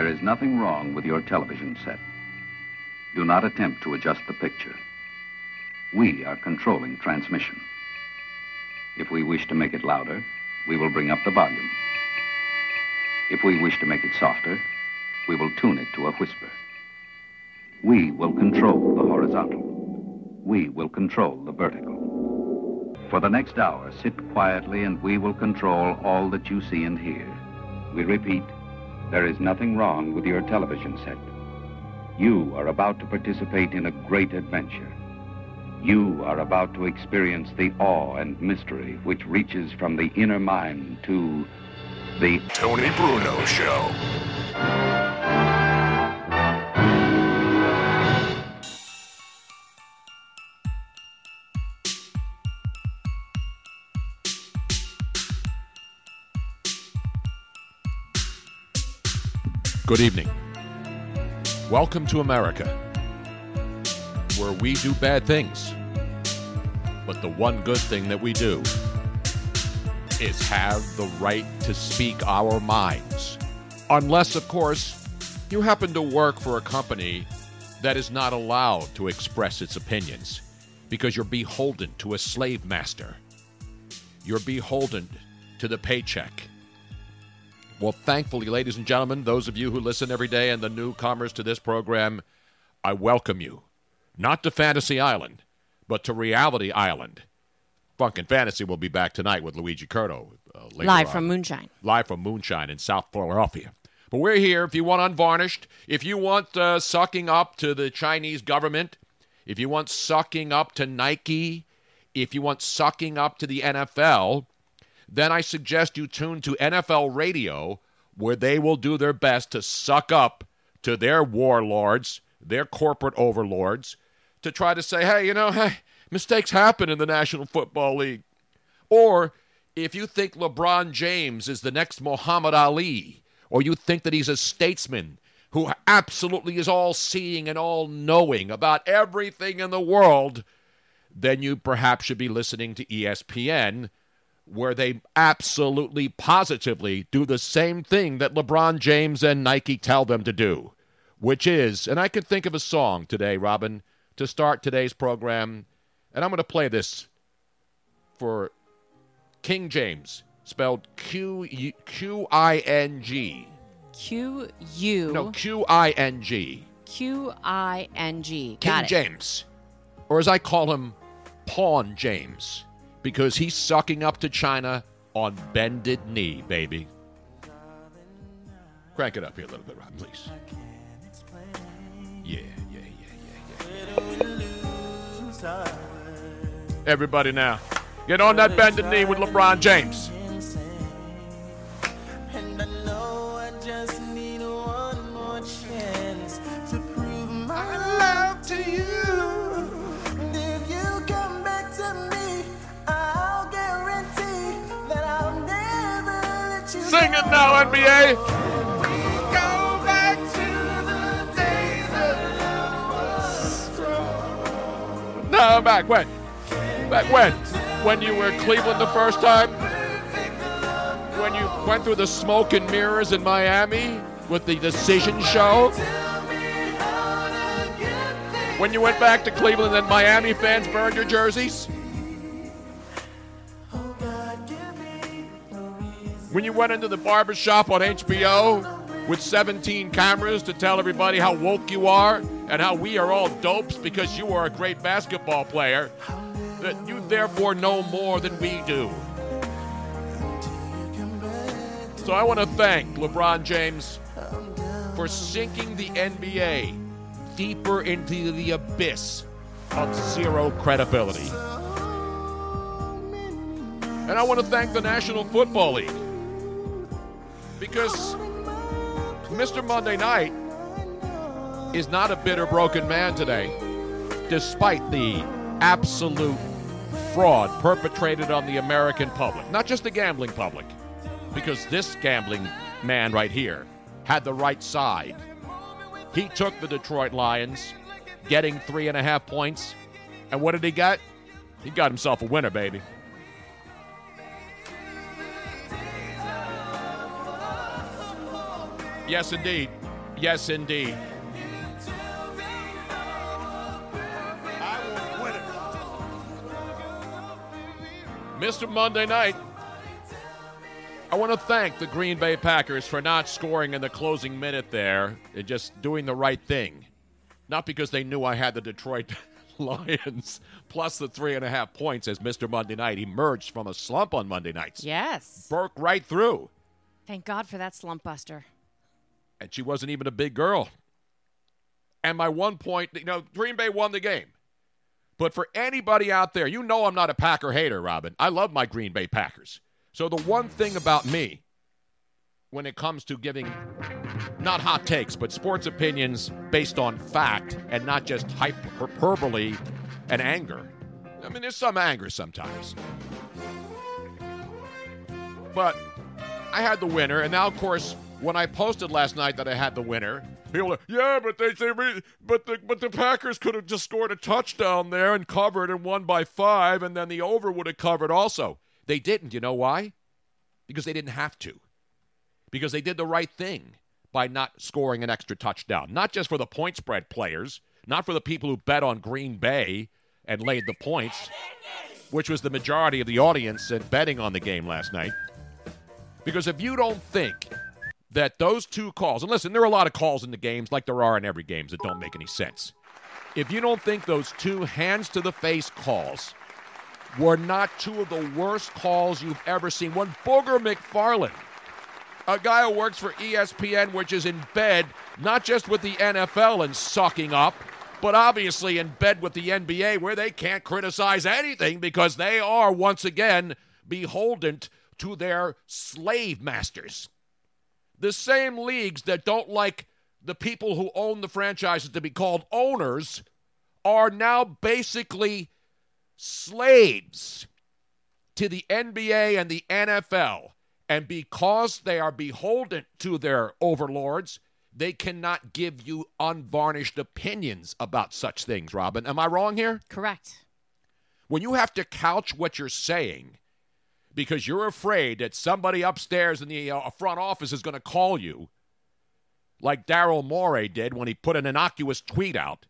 There is nothing wrong with your television set. Do not attempt to adjust the picture. We are controlling transmission. If we wish to make it louder, we will bring up the volume. If we wish to make it softer, we will tune it to a whisper. We will control the horizontal. We will control the vertical. For the next hour, sit quietly and we will control all that you see and hear. We repeat, there is nothing wrong with your television set. You are about to participate in a great adventure. You are about to experience the awe and mystery which reaches from the inner mind to the Tony Bruno Show. Good evening. Welcome to America, where we do bad things. But the one good thing that we do is have the right to speak our minds. Unless, of course, you happen to work for a company that is not allowed to express its opinions because you're beholden to a slave master. You're beholden to the paycheck. Well, thankfully, ladies and gentlemen, those of you who listen every day and the newcomers to this program, I welcome you. Not to Fantasy Island, but to Reality Island. Funk and Fantasy will be back tonight with Luigi Curto. Uh, later Live on. from Moonshine. Live from Moonshine in South Philadelphia. But we're here if you want unvarnished, if you want uh, sucking up to the Chinese government, if you want sucking up to Nike, if you want sucking up to the NFL, then I suggest you tune to NFL Radio, where they will do their best to suck up to their warlords, their corporate overlords, to try to say, hey, you know, hey, mistakes happen in the National Football League. Or if you think LeBron James is the next Muhammad Ali, or you think that he's a statesman who absolutely is all seeing and all knowing about everything in the world, then you perhaps should be listening to ESPN, where they absolutely positively do the same thing that LeBron James and Nike tell them to do, which is, and I could think of a song today, Robin, to start today's program, and I'm going to play this for King James, spelled Q Q I N G. Q U No, Q I N G. Q I N G. King. James. Or as I call him, Pawn James. Because he's sucking up to China on bended knee, baby. Crank it up here a little bit, Rob, please. Yeah, yeah, yeah, yeah, yeah. Everybody now, get on that bended knee with LeBron James. Sing it now, NBA. go back to the days that love was strong. No, back when? Back when? When you were Cleveland the first time? When you went through the smoke and mirrors in Miami with the decision show? When you went back to Cleveland and Miami fans burned your jerseys? When you went into the barber shop on HBO with 17 cameras to tell everybody how woke you are and how we are all dopes because you are a great basketball player, that you therefore know more than we do. So I want to thank LeBron James for sinking the NBA deeper into the abyss of zero credibility. And I want to thank the National Football League because Mr. Monday Night is not a bitter, broken man today, despite the absolute fraud perpetrated on the American public, not just the gambling public, because this gambling man right here had the right side. He took the Detroit Lions, getting three and a half points, and what did he get? He got himself a winner, baby. Yes, indeed. Yes, indeed. I won't win it. Mr. Monday Night. I want to thank the Green Bay Packers for not scoring in the closing minute there and just doing the right thing. Not because they knew I had the Detroit Lions plus the three and a half points as Mr. Monday Night emerged from a slump on Monday nights. Yes. Broke right through. Thank God for that slump buster. And she wasn't even a big girl. And my one point, you know, Green Bay won the game. But for anybody out there, you know I'm not a Packer hater, Robin. I love my Green Bay Packers. So the one thing about me when it comes to giving not hot takes, but sports opinions based on fact and not just hyperbole and anger. I mean, there's some anger sometimes. But I had the winner, and now, of course, when I posted last night that I had the winner, people are, yeah, but they we- but the but the Packers could have just scored a touchdown there and covered and won by five, and then the over would have covered also. They didn't. You know why? Because they didn't have to. Because they did the right thing by not scoring an extra touchdown. Not just for the point spread players, not for the people who bet on Green Bay and laid the points, which was the majority of the audience and betting on the game last night. Because if you don't think that those two calls, and listen, there are a lot of calls in the games, like there are in every games, that don't make any sense. If you don't think those two hands to the face calls were not two of the worst calls you've ever seen, one Booger McFarland, a guy who works for ESPN, which is in bed not just with the NFL and sucking up, but obviously in bed with the NBA, where they can't criticize anything because they are once again beholden to their slave masters. The same leagues that don't like the people who own the franchises to be called owners are now basically slaves to the NBA and the NFL. And because they are beholden to their overlords, they cannot give you unvarnished opinions about such things, Robin. Am I wrong here? Correct. When you have to couch what you're saying because you're afraid that somebody upstairs in the uh, front office is going to call you, like Daryl Morey did when he put an innocuous tweet out,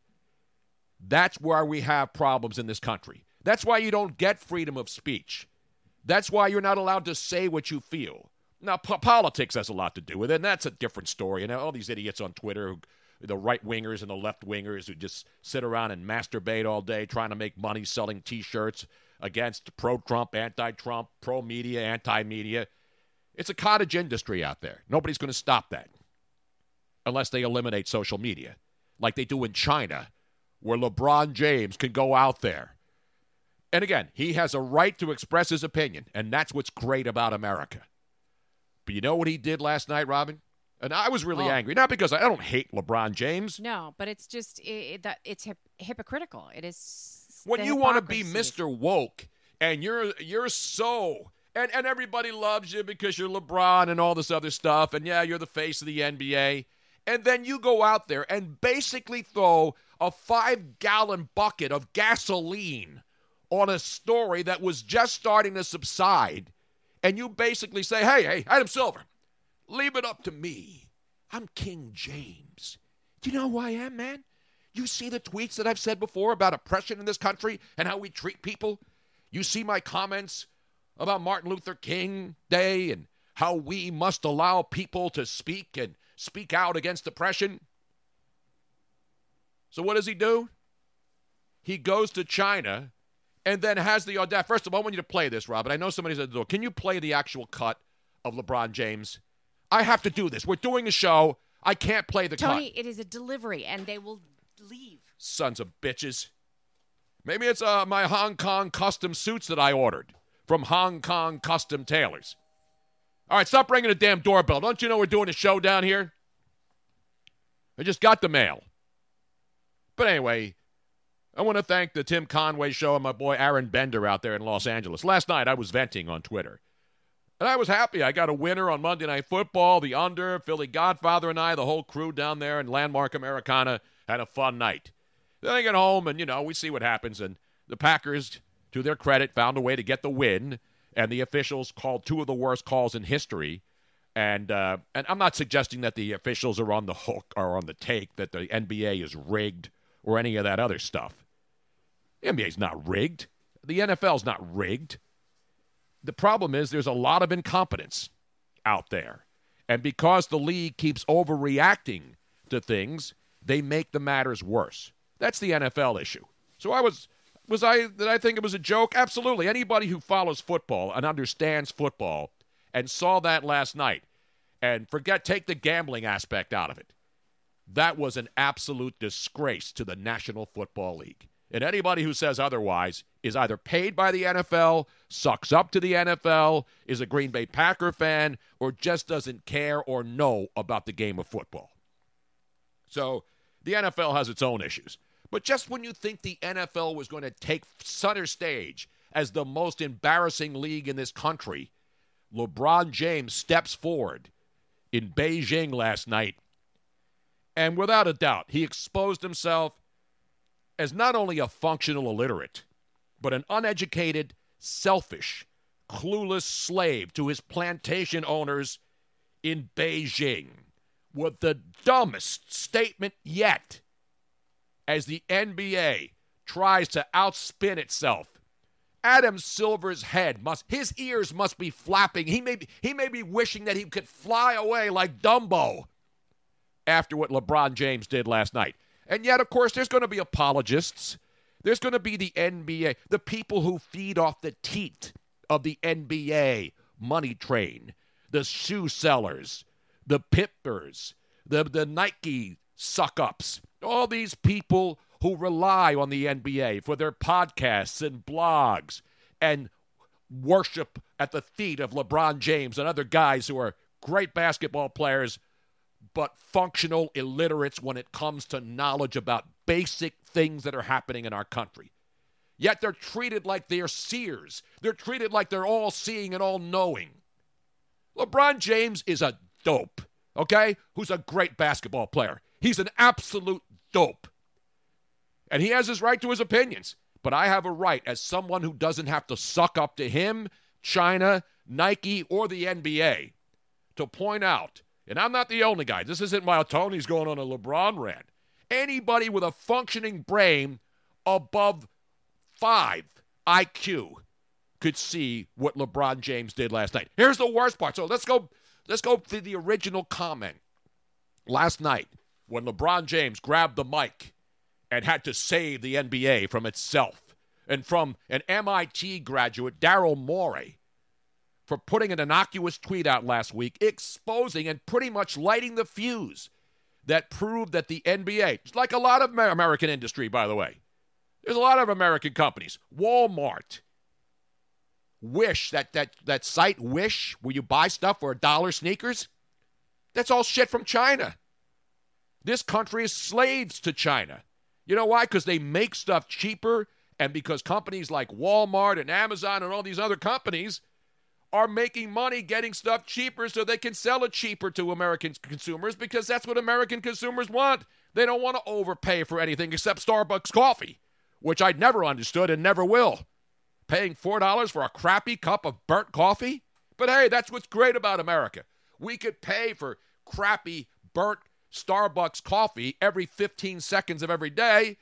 that's where we have problems in this country. That's why you don't get freedom of speech. That's why you're not allowed to say what you feel. Now, po- politics has a lot to do with it, and that's a different story. And all these idiots on Twitter, who, the right wingers and the left wingers, who just sit around and masturbate all day trying to make money selling t shirts against pro Trump, anti Trump, pro media, anti media. It's a cottage industry out there. Nobody's going to stop that unless they eliminate social media, like they do in China, where LeBron James can go out there. And again, he has a right to express his opinion, and that's what's great about America. But you know what he did last night, Robin? And I was really Oh. angry, not because I, I don't hate LeBron James. No, but it's just it, it, that it's hip, hypocritical. It is when you want to be. Mr. Woke and you're you're so and and everybody loves you because you're LeBron and all this other stuff and yeah, you're the face of the NBA. And then you go out there and basically throw a 5-gallon bucket of gasoline on a story that was just starting to subside and you basically say, "Hey, hey, Adam Silver, leave it up to me. I'm King James. Do you know who I am, man? You see the tweets that I've said before about oppression in this country and how we treat people? You see my comments about Martin Luther King Day and how we must allow people to speak and speak out against oppression? So, what does he do? He goes to China and then has the audacity. First of all, I want you to play this, Robin. I know somebody's at the door. Can you play the actual cut of LeBron James? I have to do this. We're doing a show. I can't play the cut. Tony, it is a delivery, and they will leave. Sons of bitches. Maybe it's uh, my Hong Kong custom suits that I ordered from Hong Kong custom tailors. All right, stop ringing the damn doorbell. Don't you know we're doing a show down here? I just got the mail. But anyway, I want to thank the Tim Conway show and my boy Aaron Bender out there in Los Angeles. Last night I was venting on Twitter. And I was happy. I got a winner on Monday Night Football, the under, Philly Godfather and I, the whole crew down there in Landmark Americana, had a fun night. Then I get home and, you know, we see what happens. And the Packers, to their credit, found a way to get the win. And the officials called two of the worst calls in history. And uh, and I'm not suggesting that the officials are on the hook or on the take that the NBA is rigged or any of that other stuff. The NBA's not rigged. The NFL's not rigged. The problem is there's a lot of incompetence out there. And because the league keeps overreacting to things, they make the matters worse. That's the NFL issue. So I was was I did I think it was a joke? Absolutely. Anybody who follows football and understands football and saw that last night and forget take the gambling aspect out of it. That was an absolute disgrace to the National Football League. And anybody who says otherwise is either paid by the NFL, sucks up to the NFL, is a Green Bay Packer fan, or just doesn't care or know about the game of football. So the NFL has its own issues. But just when you think the NFL was going to take center stage as the most embarrassing league in this country, LeBron James steps forward in Beijing last night. And without a doubt, he exposed himself as not only a functional illiterate, but an uneducated, selfish, clueless slave to his plantation owners in Beijing with the dumbest statement yet as the NBA tries to outspin itself. Adam Silver's head must his ears must be flapping. He may be, he may be wishing that he could fly away like Dumbo after what LeBron James did last night. And yet, of course, there's going to be apologists. There's going to be the NBA, the people who feed off the teat of the NBA money train, the shoe sellers, the pippers, the, the Nike suck ups, all these people who rely on the NBA for their podcasts and blogs and worship at the feet of LeBron James and other guys who are great basketball players but functional illiterates when it comes to knowledge about basic things that are happening in our country. Yet they're treated like they're seers. They're treated like they're all seeing and all knowing. LeBron James is a dope, okay? Who's a great basketball player. He's an absolute dope. And he has his right to his opinions. But I have a right as someone who doesn't have to suck up to him, China, Nike, or the NBA to point out, and I'm not the only guy. This isn't my Tony's going on a LeBron rant. Anybody with a functioning brain above five IQ could see what LeBron James did last night. Here's the worst part. So let's go let's go to the original comment. Last night, when LeBron James grabbed the mic and had to save the NBA from itself and from an MIT graduate, Daryl Morey, for putting an innocuous tweet out last week exposing and pretty much lighting the fuse that proved that the NBA, like a lot of American industry, by the way, there's a lot of American companies, Walmart, Wish, that, that, that site Wish, where you buy stuff for a dollar sneakers, that's all shit from China. This country is slaves to China. You know why? Because they make stuff cheaper, and because companies like Walmart and Amazon and all these other companies are making money getting stuff cheaper so they can sell it cheaper to American consumers because that's what American consumers want. They don't want to overpay for anything except Starbucks coffee, which I never understood and never will. Paying $4 for a crappy cup of burnt coffee? But hey, that's what's great about America. We could pay for crappy burnt Starbucks coffee every 15 seconds of every day,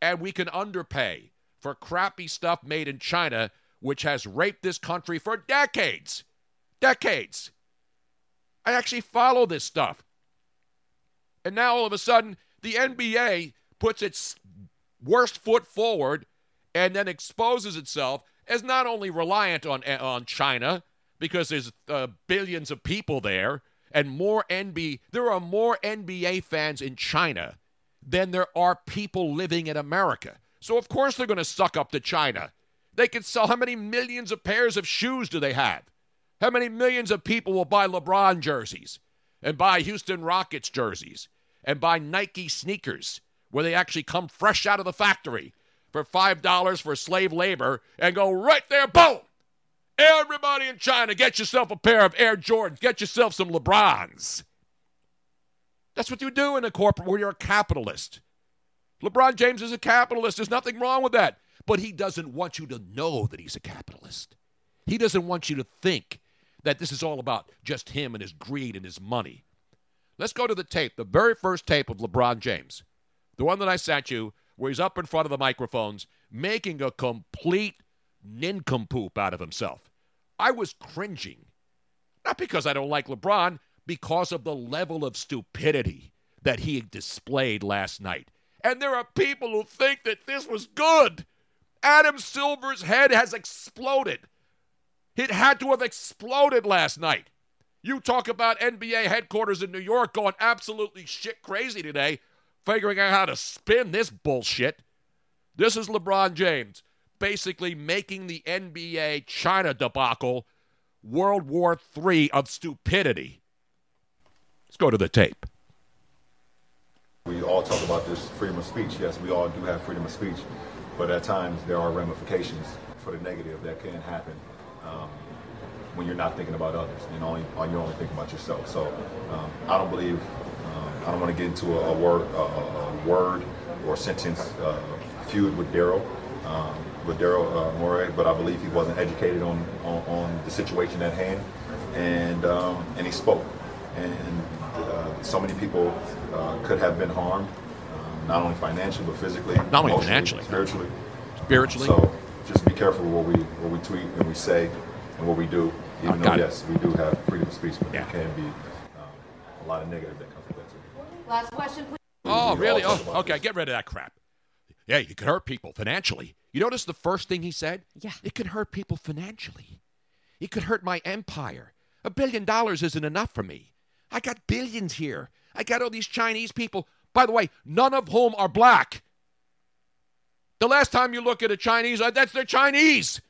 and we can underpay for crappy stuff made in China, which has raped this country for decades. Decades. I actually follow this stuff. And now all of a sudden, the NBA puts its worst foot forward and then exposes itself as not only reliant on, on China, because there's uh, billions of people there, and more NBA. There are more NBA fans in China than there are people living in America. So of course they're going to suck up to China. They can sell how many millions of pairs of shoes do they have? How many millions of people will buy LeBron jerseys and buy Houston Rockets jerseys and buy Nike sneakers where they actually come fresh out of the factory for $5 for slave labor and go right there, boom, Everybody in China, get yourself a pair of Air Jordans. Get yourself some LeBrons. That's what you do in a corporate where you're a capitalist. LeBron James is a capitalist. There's nothing wrong with that. But he doesn't want you to know that he's a capitalist. He doesn't want you to think that this is all about just him and his greed and his money. Let's go to the tape, the very first tape of LeBron James, the one that I sent you, where he's up in front of the microphones making a complete nincompoop out of himself. I was cringing, not because I don't like LeBron, because of the level of stupidity that he displayed last night. And there are people who think that this was good. Adam Silver's head has exploded. It had to have exploded last night. You talk about NBA headquarters in New York going absolutely shit crazy today, figuring out how to spin this bullshit. This is LeBron James basically making the NBA China debacle World War III of stupidity. Let's go to the tape. We all talk about this freedom of speech. Yes, we all do have freedom of speech, but at times there are ramifications for the negative that can happen um, when you're not thinking about others and only you're only thinking about yourself. So um, I don't believe I don't want to get into a, a word a, a, word or sentence uh, feud with Daryl. Um, with Daryl uh, Morey, but I believe he wasn't educated on, on, on the situation at hand, and um, and he spoke, and uh, so many people uh, could have been harmed, um, not only financially but physically, not only financially, spiritually, spiritually. So just be careful what we what we tweet and we say and what we do. Even Oh, though it. yes, we do have freedom of speech, but Yeah. there can be um, a lot of negative that comes with that too. Last question, please. Oh, really? Oh, okay. Get rid of that crap. Yeah, you could hurt people financially. You notice the first thing he said? Yeah. It could hurt people financially. It could hurt my empire. A billion dollars isn't enough for me. I got billions here. I got all these Chinese people, by the way, none of whom are black. The last time you look at a Chinese, uh, that's they're Chinese.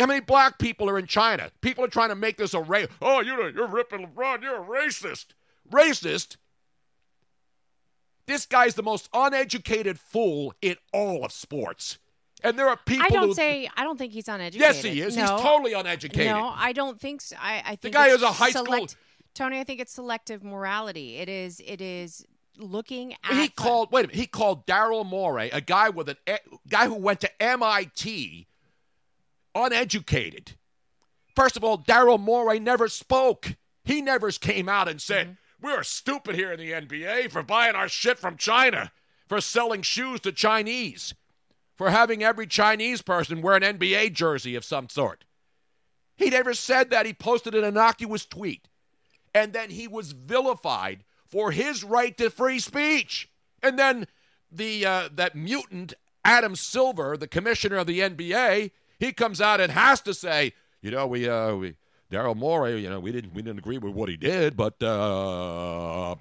How many black people are in China? People are trying to make this a race. Oh, you're, you're ripping LeBron. You're a racist. Racist? This guy's the most uneducated fool in all of sports. And there are people I don't who. say I don't think he's uneducated. yes, he is. No, He's totally uneducated. No, I don't think so. I, I think guy it's is a high school- select- Tony, I think it's selective morality. It is. It is looking at. he the- called. Wait a minute. He called Daryl Morey, a guy with an a guy who went to MIT, uneducated. First of all, Daryl Morey never spoke. He never came out and said, mm-hmm. "We're stupid here in the NBA for buying our shit from China, for selling shoes to Chinese, for having every Chinese person wear an NBA jersey of some sort." He never said that. He posted an innocuous tweet. And then he was vilified for his right to free speech. And then the uh, that mutant Adam Silver, the commissioner of the NBA, he comes out and has to say, you know, we uh, we Daryl Morey, you know, we didn't we didn't agree with what he did, but uh,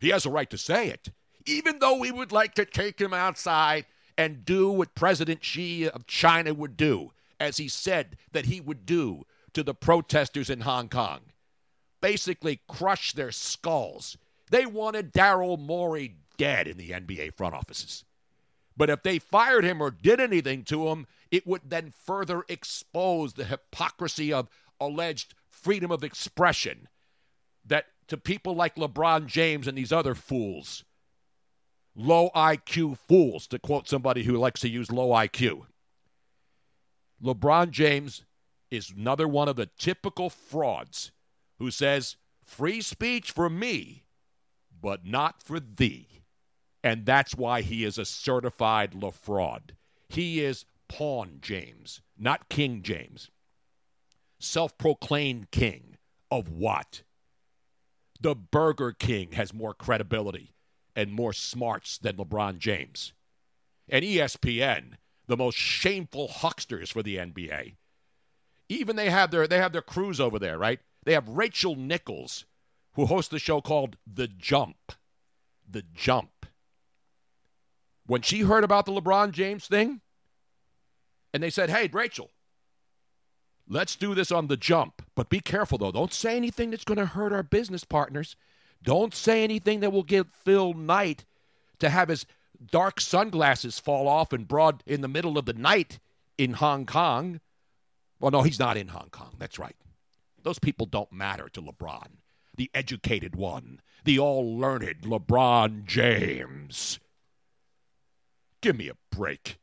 he has a right to say it, even though we would like to take him outside and do what President Xi of China would do, as he said that he would do to the protesters in Hong Kong. Basically, crush their skulls. They wanted Daryl Morey dead in the NBA front offices. But if they fired him or did anything to him, it would then further expose the hypocrisy of alleged freedom of expression that to people like LeBron James and these other fools, low IQ fools, to quote somebody who likes to use low IQ. LeBron James is another one of the typical frauds who says, free speech for me, but not for thee. And that's why he is a certified LaFraud. He is Pawn James, not King James. Self proclaimed king of what? The Burger King has more credibility and more smarts than LeBron James. And ESPN, the most shameful hucksters for the NBA. Even they have their they have their crews over there, right? They have Rachel Nichols, who hosts the show called The Jump. The Jump. When she heard about the LeBron James thing, and they said, "Hey, Rachel, let's do this on the jump, but be careful though. Don't say anything that's going to hurt our business partners. Don't say anything that will get Phil Knight to have his dark sunglasses fall off and broad in the middle of the night in Hong Kong. Well, no, he's not in Hong Kong. That's right. Those people don't matter to LeBron, the educated one, the all learned LeBron James. Give me a break.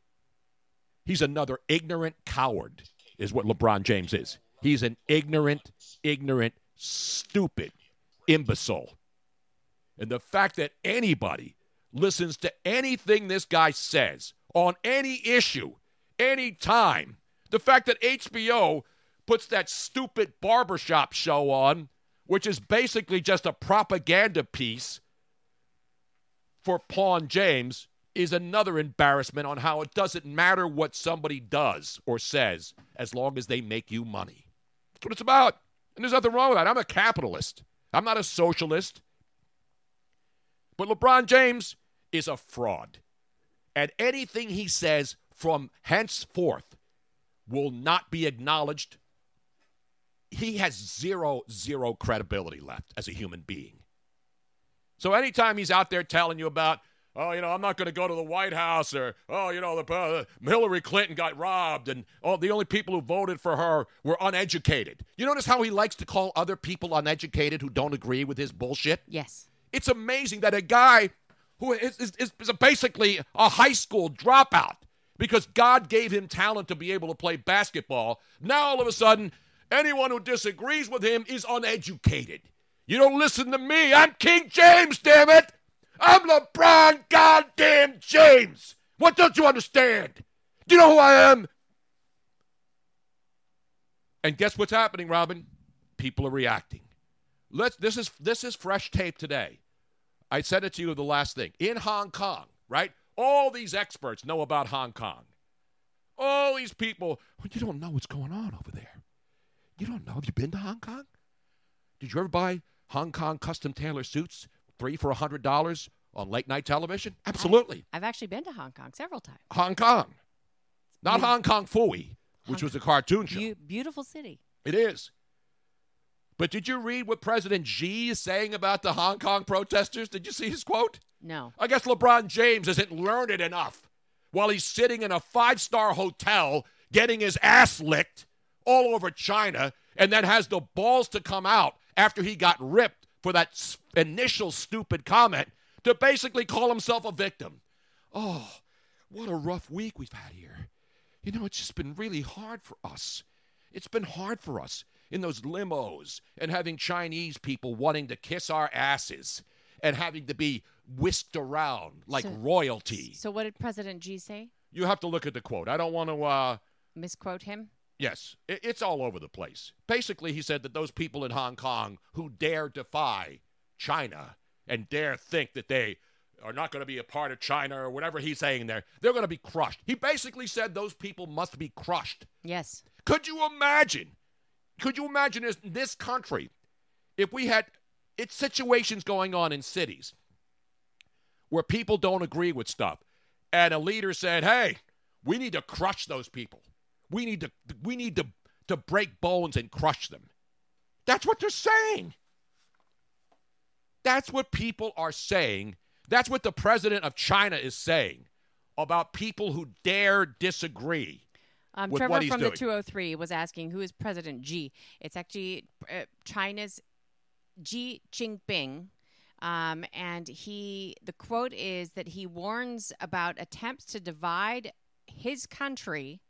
He's another ignorant coward is what LeBron James is. He's an ignorant, ignorant, stupid imbecile. And the fact that anybody listens to anything this guy says on any issue, any time, the fact that HBO puts that stupid barbershop show on, which is basically just a propaganda piece for Pawn James, is another embarrassment on how it doesn't matter what somebody does or says as long as they make you money. That's what it's about. And there's nothing wrong with that. I'm a capitalist, I'm not a socialist. But LeBron James is a fraud. And anything he says from henceforth will not be acknowledged. He has zero, zero credibility left as a human being. So anytime he's out there telling you about, oh, you know, I'm not going to go to the White House, or oh, you know, the, uh, Hillary Clinton got robbed, and oh, the only people who voted for her were uneducated. You notice how he likes to call other people uneducated who don't agree with his bullshit? Yes. It's amazing that a guy who is, is, is basically a high school dropout because God gave him talent to be able to play basketball. Now, all of a sudden, anyone who disagrees with him is uneducated. You don't listen to me. I'm King James, damn it. I'm LeBron goddamn James. What don't you understand? Do you know who I am? And guess what's happening, Robin? People are reacting. Let's this is this is fresh tape today. I said it to you the last thing. In Hong Kong, right? All these experts know about Hong Kong. All these people, well, you don't know what's going on over there. You don't know. Have you been to Hong Kong? Did you ever buy Hong Kong custom tailor suits, three for a hundred dollars on late night television? Absolutely. I've actually been to Hong Kong several times. Hong Kong, not Hong Kong Phooey, which Hong- was a cartoon show. Beau- beautiful city. It is. But did you read what President Xi is saying about the Hong Kong protesters? Did you see his quote? No. I guess LeBron James isn't learned enough while he's sitting in a five star hotel getting his ass licked all over China and then has the balls to come out after he got ripped for that initial stupid comment to basically call himself a victim. Oh, what a rough week we've had here. You know, it's just been really hard for us. It's been hard for us in those limos and having Chinese people wanting to kiss our asses and having to be whisked around like So- royalty. So what did President G say? You have to look at the quote. I don't want to, uh, Misquote him? Yes, it's all over the place. Basically, he said that those people in Hong Kong who dare defy China and dare think that they are not going to be a part of China or whatever he's saying there, they're going to be crushed. He basically said those people must be crushed. Yes. Could you imagine? Could you imagine this, this country if we had it's situations going on in cities where people don't agree with stuff and a leader said, "Hey, we need to crush those people. We need to we need to to break bones and crush them." That's what they're saying. That's what people are saying. That's what the president of China is saying about people who dare disagree. Um, with Trevor what he's from doing. the 203 was asking who is President Xi. It's actually uh, China's Xi Jinping. Um, and he, the quote is that he warns about attempts to divide his country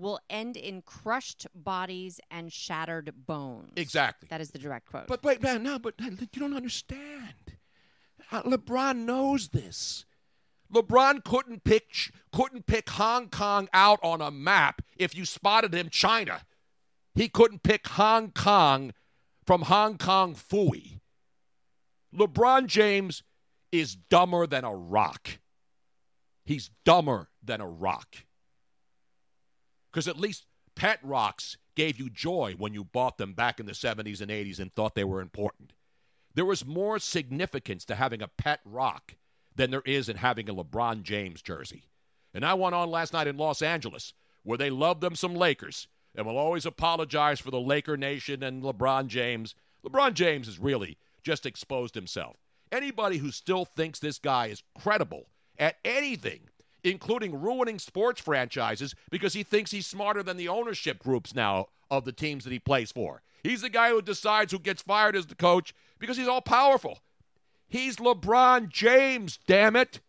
will end in crushed bodies and shattered bones. Exactly. That is the direct quote. But wait, man, no, but you don't understand. Uh, LeBron knows this. LeBron couldn't pick couldn't pick Hong Kong out on a map if you spotted him China. He couldn't pick Hong Kong from Hong Kong Phooey. LeBron James is dumber than a rock. He's dumber than a rock. Because at least pet rocks gave you joy when you bought them back in the 70s and 80s and thought they were important. There was more significance to having a pet rock than there is in having a LeBron James jersey. And I went on last night in Los Angeles where they love them some Lakers and will always apologize for the Laker Nation and LeBron James. LeBron James has really just exposed himself. Anybody who still thinks this guy is credible at anything, including ruining sports franchises because he thinks he's smarter than the ownership groups now of the teams that he plays for. He's the guy who decides who gets fired as the coach because he's all powerful. He's LeBron James, damn it.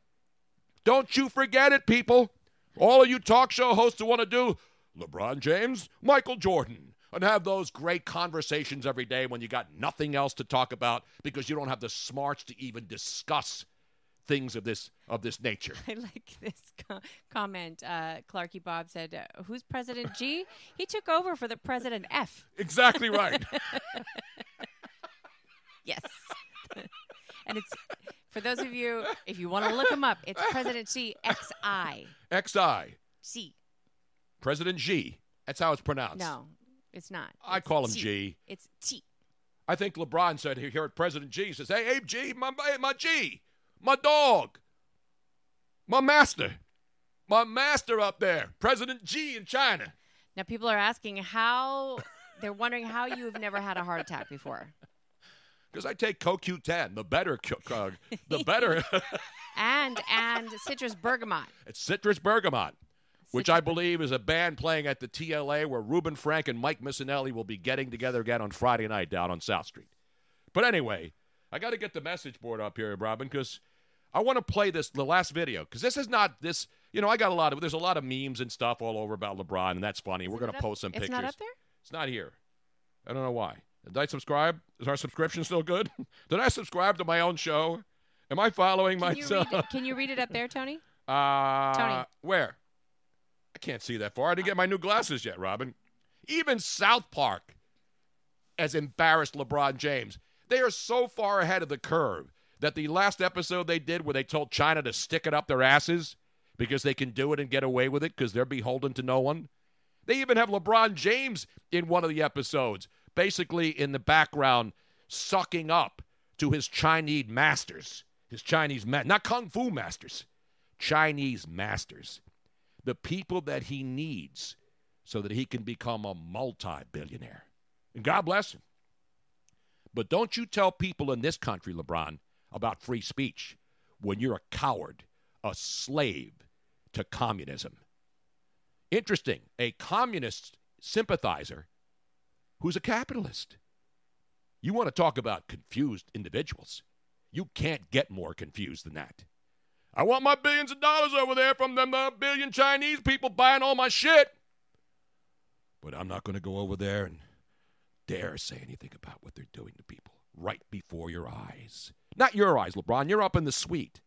Don't you forget it, people. All of you talk show hosts who want to do LeBron James, Michael Jordan, and have those great conversations every day when you got nothing else to talk about because you don't have the smarts to even discuss things of this of this nature. I like this co- comment. Uh, Clarky Bob said, uh, "Who's President G? he took over for the President F." Exactly right. Yes. and it's for those of you, if you want to look him up, it's President Xi X I XI, President G. That's how it's pronounced. No, it's not. I It's call him T. G. It's T. I think LeBron said here at President G says, "Hey, hey, G, my my G, my dog, my master, my master up there, President G in China." Now people are asking how. They're wondering how you have never had a heart attack before. Because I take CoQ10, the better, uh, the better. And and citrus bergamot. it's citrus bergamot, which I believe is a band playing at the TLA where Ruben Frank and Mike Missanelli will be getting together again on Friday night down on South Street. But anyway, I got to get the message board up here, Robin, because I want to play this the last video because this is not this. You know, I got a lot of there's a lot of memes and stuff all over about LeBron, and that's funny. We're gonna up- post some it's pictures. It's not up there? It's not here. I don't know why. Did I subscribe? Is our subscription still good? Did I subscribe to my own show? Am I following Can you, myself? it, can you read it up there, Tony? Uh, Tony. Where? I can't see that far. I didn't get my new glasses yet, Robin. Even South Park has embarrassed LeBron James. They are so far ahead of the curve that the last episode they did where they told China to stick it up their asses because they can do it and get away with it because they're beholden to no one. They even have LeBron James in one of the episodes, basically in the background, sucking up to his Chinese masters, his Chinese ma- not kung fu masters, Chinese masters, the people that he needs so that he can become a multi-billionaire. And God bless him. But don't you tell people in this country, LeBron, about free speech when you're a coward, a slave to communism. Interesting, a communist sympathizer who's a capitalist. You want to talk about confused individuals. You can't get more confused than that. I want my billions of dollars over there from them uh, billion Chinese people buying all my shit. But I'm not going to go over there and dare say anything about what they're doing to people right before your eyes. Not your eyes, LeBron. You're up in the suite.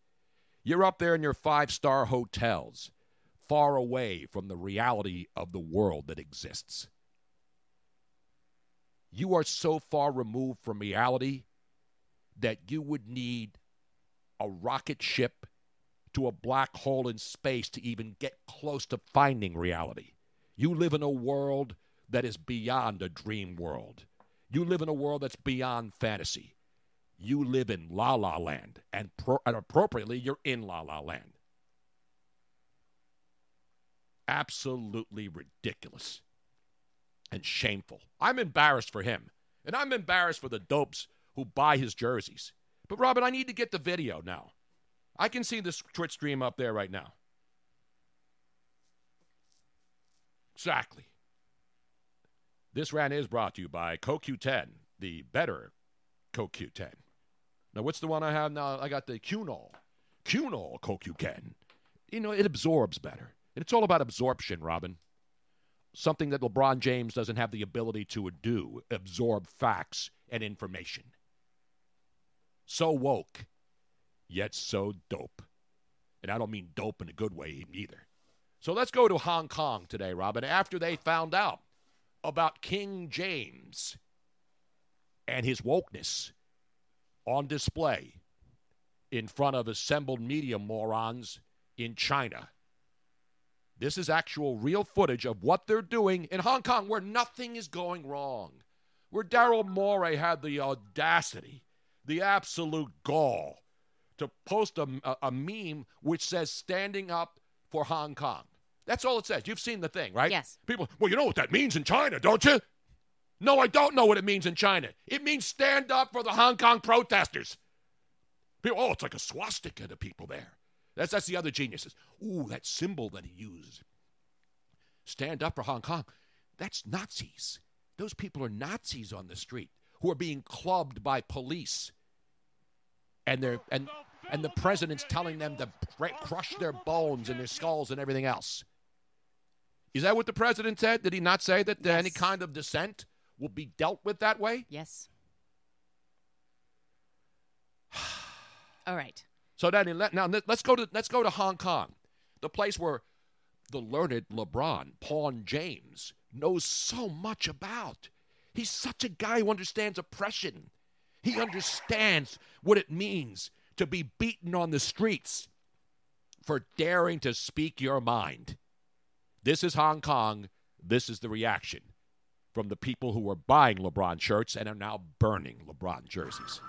You're up there in your five star hotels, far away from the reality of the world that exists. You are so far removed from reality that you would need a rocket ship to a black hole in space to even get close to finding reality. You live in a world that is beyond a dream world. You live in a world that's beyond fantasy. You live in la la land, and, pro- and appropriately, you're in la la land. Absolutely ridiculous and shameful. I'm embarrassed for him, and I'm embarrassed for the dopes who buy his jerseys. But, Robin, I need to get the video now. I can see this Twitch stream up there right now. Exactly. This rant is brought to you by CoQ10, the better CoQ10. Now, what's the one I have now? I got the Qunol. Qunol CoQ10. You know, it absorbs better. And it's all about absorption, Robin. Something that LeBron James doesn't have the ability to do absorb facts and information. So woke, yet so dope. And I don't mean dope in a good way either. So let's go to Hong Kong today, Robin, after they found out about King James and his wokeness on display in front of assembled media morons in China. This is actual real footage of what they're doing in Hong Kong where nothing is going wrong. Where Daryl Morey had the audacity, the absolute gall to post a, a, a meme which says standing up for Hong Kong. That's all it says. You've seen the thing, right? Yes. People, well, you know what that means in China, don't you? No, I don't know what it means in China. It means stand up for the Hong Kong protesters. People, oh, it's like a swastika to people there. That's that's the other geniuses. Ooh, that symbol that he used. Stand up for Hong Kong. That's Nazis. Those people are Nazis on the street who are being clubbed by police. And they're and and the president's telling them to cr- crush their bones and their skulls and everything else. Is that what the president said? Did he not say that uh, any kind of dissent will be dealt with that way? Yes. All right. So then, now let- let's go to let's go to Hong Kong, the place where the learned LeBron, Pawn James, knows so much about. He's such a guy who understands oppression. He understands what it means to be beaten on the streets for daring to speak your mind. This is Hong Kong. This is the reaction from the people who were buying LeBron shirts and are now burning LeBron jerseys.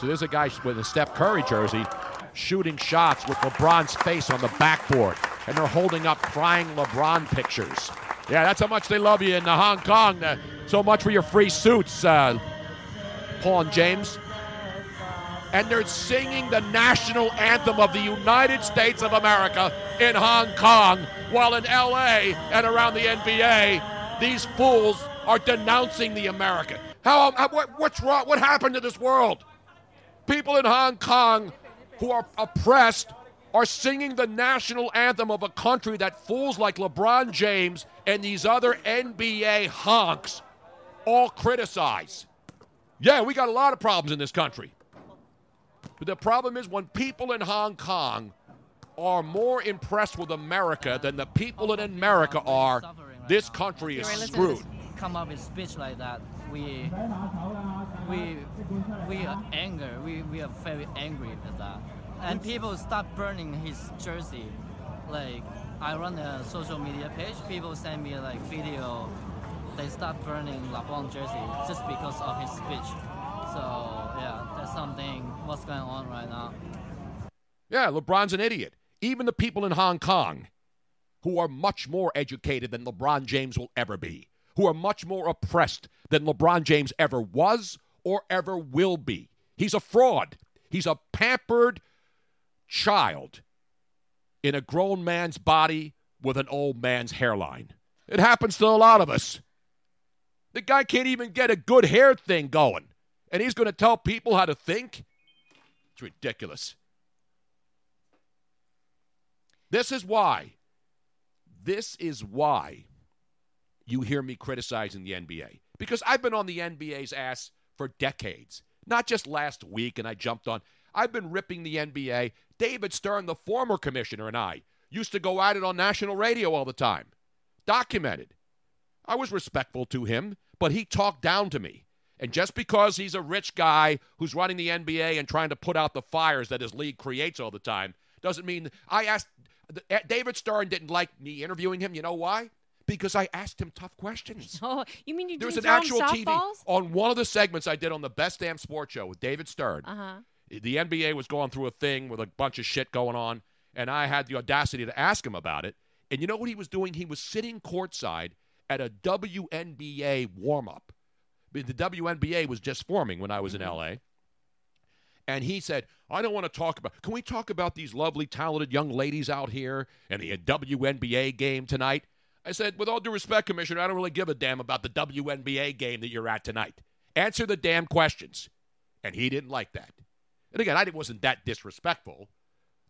So there's a guy with a Steph Curry jersey shooting shots with LeBron's face on the backboard, and they're holding up crying LeBron pictures. Yeah, that's how much they love you in Hong Kong. Uh, so much for your free suits, uh, Paul and James. And they're singing the national anthem of the United States of America in Hong Kong, while in LA and around the NBA, these fools are denouncing the America. How, how what, what's wrong? What happened to this world? people in Hong Kong who are oppressed are singing the national anthem of a country that fools like LeBron James and these other NBA honks all criticize. Yeah, we got a lot of problems in this country. But the problem is when people in Hong Kong are more impressed with America than the people in America are, this country is Here, listen to this. screwed. come up with speech like that, we we we are anger. We, we are very angry at that. And people start burning his jersey. Like I run a social media page. People send me like video. They start burning LeBron jersey just because of his speech. So yeah, that's something what's going on right now. Yeah, LeBron's an idiot. Even the people in Hong Kong, who are much more educated than LeBron James will ever be, who are much more oppressed than LeBron James ever was or ever will be. He's a fraud. He's a pampered child in a grown man's body with an old man's hairline. It happens to a lot of us. The guy can't even get a good hair thing going, and he's going to tell people how to think? It's ridiculous. This is why. This is why you hear me criticizing the NBA. Because I've been on the NBA's ass for decades. Not just last week and I jumped on. I've been ripping the NBA. David Stern, the former commissioner, and I used to go at it on national radio all the time. Documented. I was respectful to him, but he talked down to me. And just because he's a rich guy who's running the NBA and trying to put out the fires that his league creates all the time doesn't mean I asked eh, David Stern didn't like me interviewing him. You know why? Because I asked him tough questions. Oh, you mean you There was an actual TV on one of the segments I did on the Best Damn Sports Show with David Stern. Uh huh. The NBA was going through a thing with a bunch of shit going on, and I had the audacity to ask him about it. And you know what he was doing? He was sitting courtside at a WNBA warm up. The WNBA was just forming when I was in mm-hmm. LA. And he said, I don't want to talk about, can we talk about these lovely, talented young ladies out here and the WNBA game tonight? I said, with all due respect, Commissioner, I don't really give a damn about the WNBA game that you're at tonight. Answer the damn questions. And he didn't like that. And again, I wasn't that disrespectful.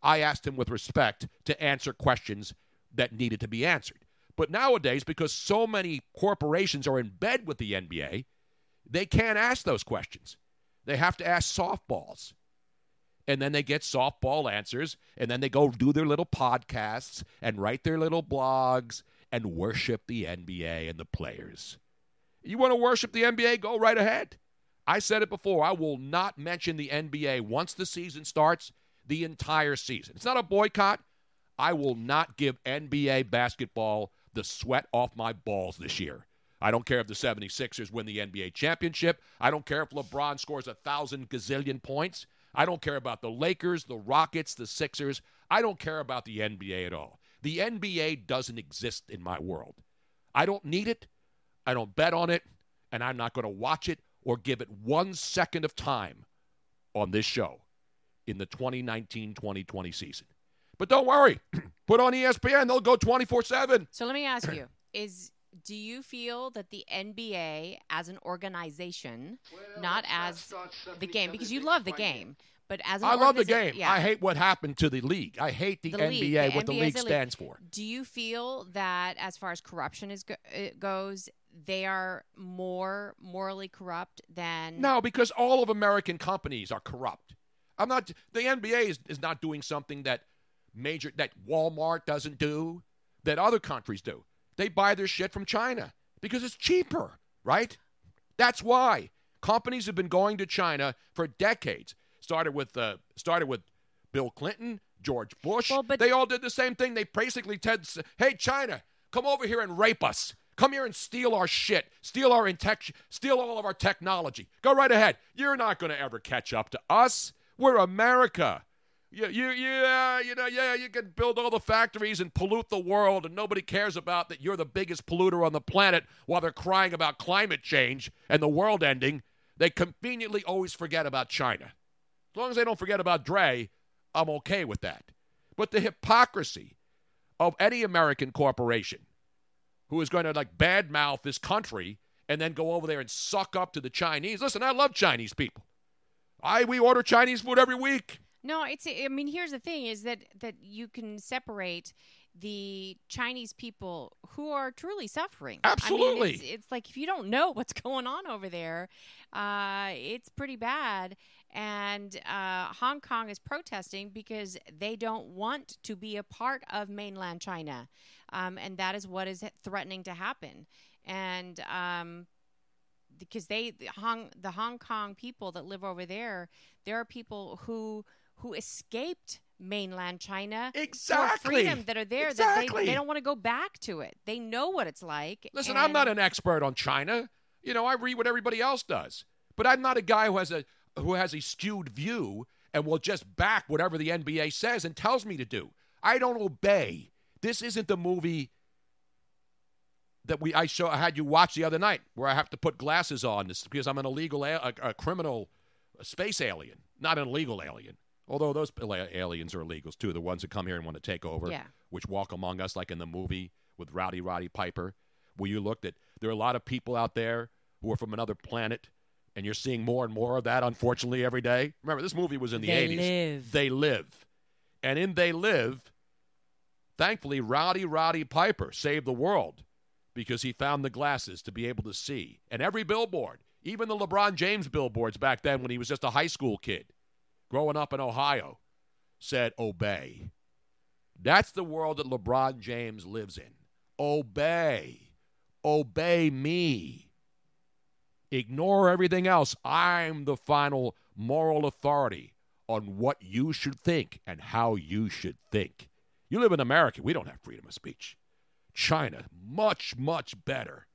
I asked him with respect to answer questions that needed to be answered. But nowadays, because so many corporations are in bed with the NBA, they can't ask those questions. They have to ask softballs. And then they get softball answers, and then they go do their little podcasts and write their little blogs and worship the NBA and the players. You want to worship the NBA? Go right ahead. I said it before. I will not mention the NBA once the season starts, the entire season. It's not a boycott. I will not give NBA basketball the sweat off my balls this year. I don't care if the 76ers win the NBA championship. I don't care if LeBron scores a thousand gazillion points. I don't care about the Lakers, the Rockets, the Sixers. I don't care about the NBA at all. The NBA doesn't exist in my world. I don't need it. I don't bet on it. And I'm not going to watch it or give it one second of time on this show in the 2019 2020 season. But don't worry, put on ESPN, they'll go 24 7. So let me ask you: Is do you feel that the NBA as an organization, not as the game, because you love the game, But as an I love the game. yeah. I hate what happened to the league. I hate the, The NBA, league, what the league is a stands for. Do you feel that as far as corruption is go- goes, they are more morally corrupt than No, because all of American companies are corrupt. I'm not. The NBA is, is not doing something that major that Walmart doesn't do, that other countries do. They buy their shit from China because it's cheaper, right? That's why companies have been going to China for decades. Started with uh, started with Bill Clinton, George Bush. Well, but- they all did the same thing. They basically said, "Hey, China, come over here and rape us." Come here and steal our shit, steal our intech, steal all of our technology. Go right ahead. You're not going to ever catch up to us. We're America. You, you, yeah, you know, yeah, you can build all the factories and pollute the world, and nobody cares about that you're the biggest polluter on the planet while they're crying about climate change and the world ending. They conveniently always forget about China. As long as they don't forget about Dre, I'm okay with that. But the hypocrisy of any American corporation who is going to like badmouth this country and then go over there and suck up to the Chinese. Listen, I love Chinese people. I we order Chinese food every week. No, it's. I mean, here's the thing: is that that you can separate the Chinese people who are truly suffering. I mean, Absolutely. it's, it's like if you don't know what's going on over there, uh, it's pretty bad. And uh, Hong Kong is protesting because they don't want to be a part of mainland China, um, and that is what is threatening to happen. And um, because they the Hong the Hong Kong people that live over there, there are people who who escaped mainland China for Exactly. freedom that are there that they, they don't want to go back to it. They know what it's like. Listen, I'm not an expert on China. You know, I read what everybody else does. But I'm not a guy who has a who has a skewed view and will just back whatever the NBA says and tells me to do. I don't obey. This isn't the movie that we I show I had you watch the other night where I have to put glasses on this because I'm an illegal a, a, a criminal a space alien, not an illegal alien. Although those aliens are illegals too, the ones that come here and want to take over, Yeah. which walk among us like in the movie with Rowdy Roddy Piper, where you looked at there are a lot of people out there who are from another planet, and you're seeing more and more of that, unfortunately, every day. Remember, this movie was in the They 80s. live. They live. And in They Live, thankfully, Rowdy Roddy Piper saved the world because he found the glasses to be able to see. And every billboard, even the LeBron James billboards back then when he was just a high school kid growing up in Ohio, said, Obey. That's the world that LeBron James lives in. Obey. Obey me. Ignore everything else. I'm the final moral authority on what you should think and how you should think. You live in America, we don't have freedom of speech. China, much, much better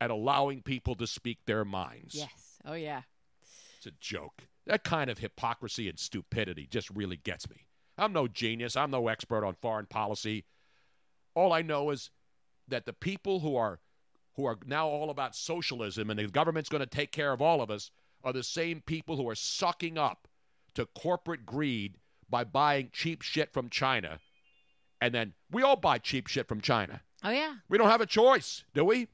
at allowing people to speak their minds. Yes. Oh yeah. It's a joke. That kind of hypocrisy and stupidity just really gets me. I'm no genius. I'm no expert on foreign policy. All I know is that the people who are who are now all about socialism and the government's going to take care of all of us are the same people who are sucking up to corporate greed by buying cheap shit from China. And then we all buy cheap shit from China. Oh yeah. We don't have a choice, do we?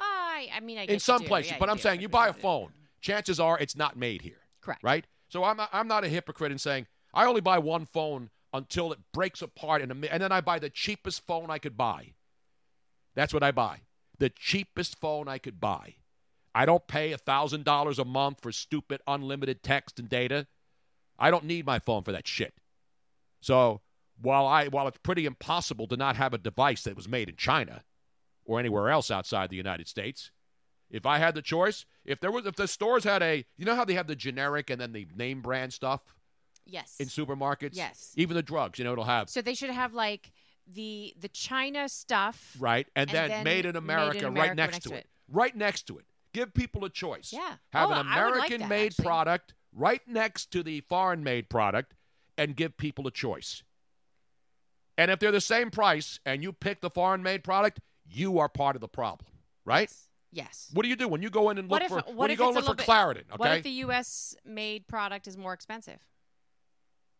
I I mean I guess in some places. Yeah, but I'm do. saying you buy a phone, chances are it's not made here. Correct. Right? So I'm not, I'm not a hypocrite in saying I only buy one phone until it breaks apart, in a, mi- and then I buy the cheapest phone I could buy. That's what I buy. The cheapest phone I could buy. I don't pay $1,000 a month for stupid unlimited text and data. I don't need my phone for that shit. So while I while it's pretty impossible to not have a device that was made in China or anywhere else outside the United States, if I had the choice, if there was if the stores had a you know how they have the generic and then the name brand stuff Yes. in supermarkets? Yes. Even the drugs, you know, it'll have so they should have like the the China stuff. right and, And then, then made in Made in America, America right next, next to, to it. it. Right next to it. Give people a choice. Yeah. Have Oh, an would like American that, made actually. product right next to the foreign made product and give people a choice. And if they're the same price and you pick the foreign made product, you are part of the problem, right? Yes. What do you do when you go in and look if for what when you if go it's and a look for Claritin, okay? What if the U.S. made product is more expensive?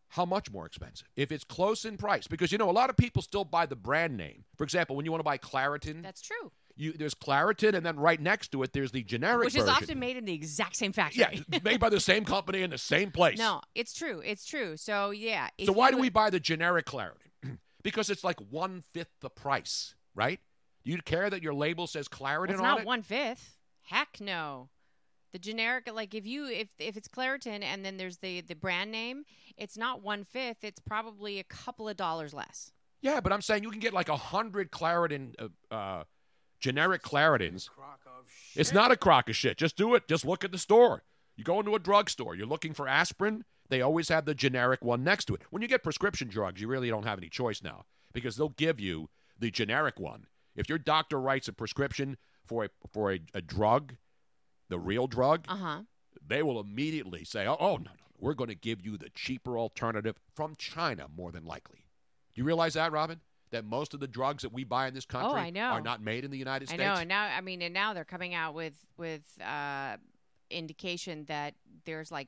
How much more expensive? If it's close in price, because you know a lot of people still buy the brand name. For example, when you want to buy Claritin, That's true. You there's Claritin, and then right next to it there's the generic Which version. is often made in the exact same factory. yeah, made by the same company in the same place. no, it's true. It's true. So yeah. So why you- do we buy the generic Claritin? because it's like one fifth the price, right? Do you care that your label says Claritin It's on not it? one fifth. Heck no. The generic, like if you if if it's Claritin and then there's the the brand name, it's not one fifth. It's probably a couple of dollars less. Yeah, but I'm saying you can get like a hundred Claritin, uh, uh, generic Claritins. It's not a crock of shit. Just do it. Just look at the store. You go into a drugstore. You're looking for aspirin. They always have the generic one next to it. When you get prescription drugs, you really don't have any choice now because they'll give you the generic one. If your doctor writes a prescription for a for a, a drug, the real drug, Uh huh. they will immediately say, "Oh, oh no, no, we're going to give you the cheaper alternative from China, more than likely." Do you realize that, Robin? That most of the drugs that we buy in this country Oh, I know. are not made in the United States. I know, and now I mean, and now they're coming out with with uh, indication that there's like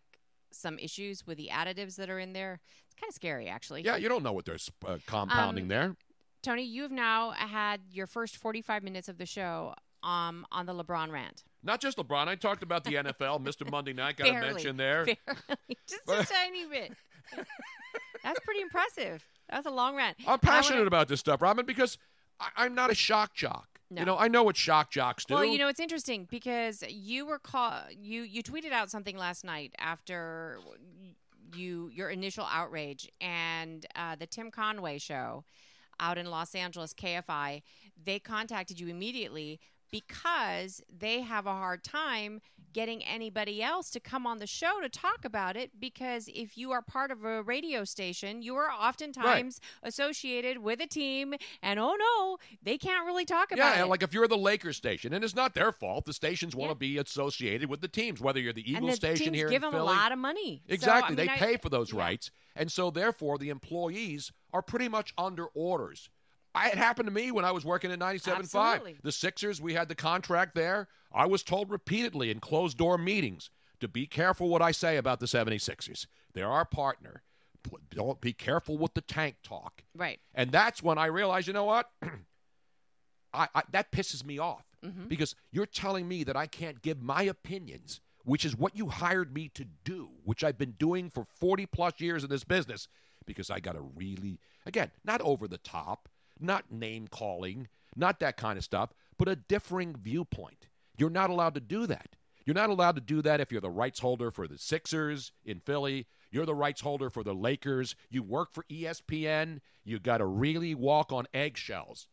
some issues with the additives that are in there. It's kind of scary, actually. Yeah, you don't know what they're uh, compounding Um, there. Tony, you have now had your first 45 minutes of the show um, on the LeBron rant. Not just LeBron. I talked about the NFL, Mr. Monday Night. Got Barely. mention there. Barely. Just a tiny bit. That's pretty impressive. That was a long rant. I'm I wanna- passionate about this stuff, Robin, because I, I'm not a shock jock. No. You know, I know what shock jocks do. Well, you know it's interesting because you were call you you tweeted out something last night after you your initial outrage and uh, the Tim Conway show out in Los Angeles KFI they contacted you immediately because they have a hard time getting anybody else to come on the show to talk about it because if you are part of a radio station you are oftentimes associated with a team and oh no they can't really talk about yeah, it Yeah, like if you're the Lakers station, and it's not their fault. The stations want Yeah. to be associated with the teams, whether you're the Eagles the station here give in them Philly. a lot of money. So, Exactly. I they I- pay for those yeah. rights. And so, therefore, the employees are pretty much under orders. I, it happened to me when I was working at 97.5. Absolutely. The Sixers, we had the contract there. I was told repeatedly in closed door meetings to be careful what I say about the 76ers. They're our partner. Don't be careful with the tank talk. Right. And that's when I realized, you know what? I, I that pisses me off Mm-hmm. because you're telling me that I can't give my opinions, which is what you hired me to do, which I've been doing for 40 plus years in this business because I got to really again, not over the top, not name calling, not that kind of stuff, but a differing viewpoint. You're not allowed to do that. You're not allowed to do that if you're the rights holder for the Sixers in Philly. You're the rights holder for the Lakers. You work for ESPN. You got to really walk on eggshells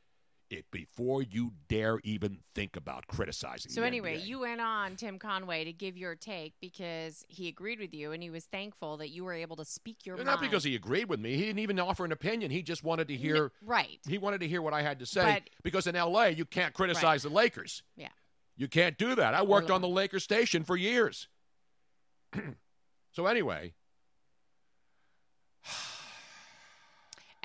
it before you dare even think about criticizing. So the anyway, NBA. you went on Tim Conway to give your take because he agreed with you and he was thankful that you were able to speak your not mind. because he agreed with me. He didn't even offer an opinion. He just wanted to hear. right. He wanted to hear what I had to say But- because in L.A. you can't criticize the Lakers. Yeah. You can't do that. I worked on the Lakers station for years. so anyway,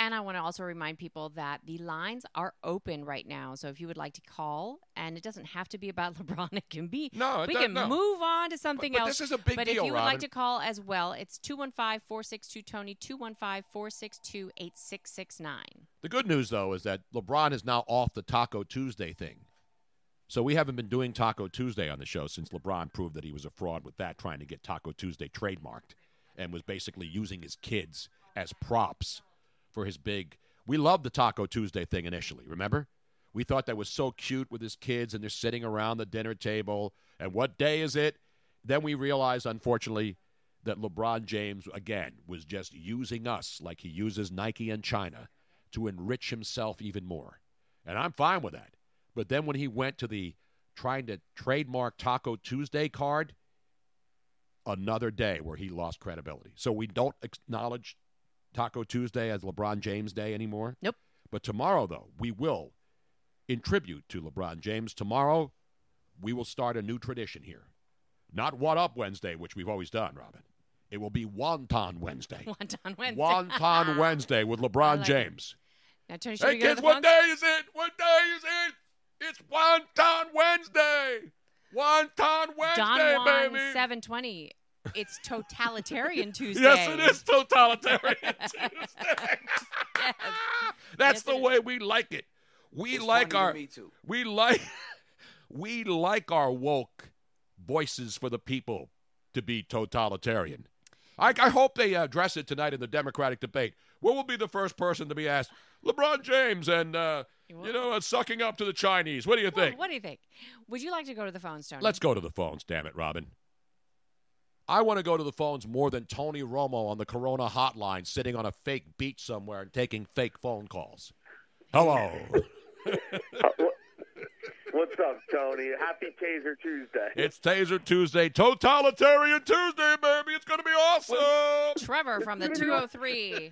And I want to also remind people that the lines are open right now. So if you would like to call, and it doesn't have to be about LeBron, it can be. No, it we can no. move on to something but else. this is a big but deal, if you would Robin. like to call as well, it's 215 462 Tony, 215 462 8669. the good news though is that LeBron is now off the Taco Tuesday thing. So we haven't been doing Taco Tuesday on the show since LeBron proved that he was a fraud with that, trying to get Taco Tuesday trademarked, and was basically using his kids as props for his big. We loved the Taco Tuesday thing initially. Remember, we thought that was so cute with his kids, and they're sitting around the dinner table. And what day is it? Then we realized, unfortunately, that LeBron James again was just using us like he uses Nike and China to enrich himself even more. And I'm fine with that. But then when he went to the trying to trademark Taco Tuesday card, another day where he lost credibility. So we don't acknowledge Taco Tuesday as LeBron James Day anymore. Nope. But tomorrow, though, we will, in tribute to LeBron James, tomorrow we will start a new tradition here. Not What Up Wednesday, which we've always done, Robin. It will be Wonton Wednesday. Wonton Wednesday. Wonton Wednesday with LeBron like it. James. Now, Tony, should Hey we kids, what day is it? What day is it? It's Wonton Wednesday. Wonton Wednesday, Don Juan baby. 720. It's Totalitarian Tuesday. Yes, it is totalitarian Tuesday. Yes. That's Yes, the it is. way we like it. We It's like funny to our me, too. we like we like our woke voices for the people to be totalitarian. I, I hope they address it tonight in the Democratic debate. What will be the first person to be asked? LeBron James and uh, you know uh, sucking up to the Chinese. What do you Well, think? what do you think? Would you like to go to the phone, Stone? Let's go to the phones, damn it, Robin. I want to go to the phones more than Tony Romo on the Corona hotline sitting on a fake beach somewhere and taking fake phone calls. Hello. Uh, what's up, Tony? Happy Taser Tuesday. it's Taser Tuesday, Totalitarian Tuesday, baby. It's going to be awesome. Trevor from the 203.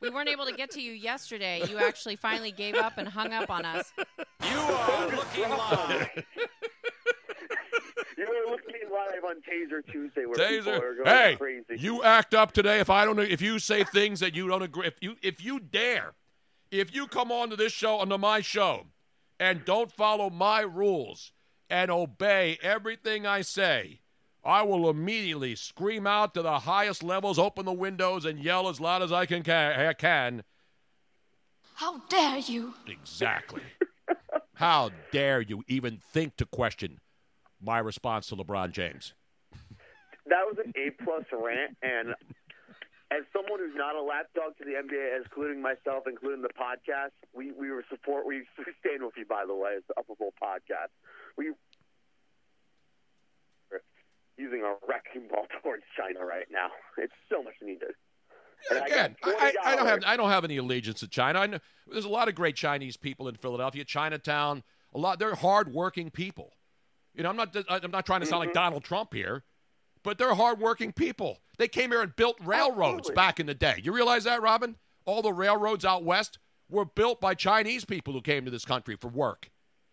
we weren't able to get to you yesterday. You actually finally gave up and hung up on us. You are looking live. You were looking live on Taser Tuesday where people are Taser. going Hey, crazy. you act up today. If I don't, if you say things that you don't agree, if you if you dare, if you come onto this show, onto my show, and don't follow my rules and obey everything I say, I will immediately scream out to the highest levels, open the windows, and yell as loud as I can. ca- can. How dare you? Exactly. How dare you even think to question my response to LeBron James? that was an A plus rant, and as someone who's not a lapdog to the NBA, including myself, including the podcast, we we were support we, we stand with you. By the way, it's the Upper Bowl podcast. We using a wrecking ball towards China right now. It's so much needed. And Again, I, I, I don't have I don't have any allegiance to China. I know, there's a lot of great Chinese people in Philadelphia, Chinatown. A lot they're hardworking people. You know, I'm not I'm not trying to sound like mm-hmm. Donald Trump here, but they're hardworking people. They came here and built railroads Absolutely. back in the day. You realize that, Robin? All the railroads out west were built by Chinese people who came to this country for work,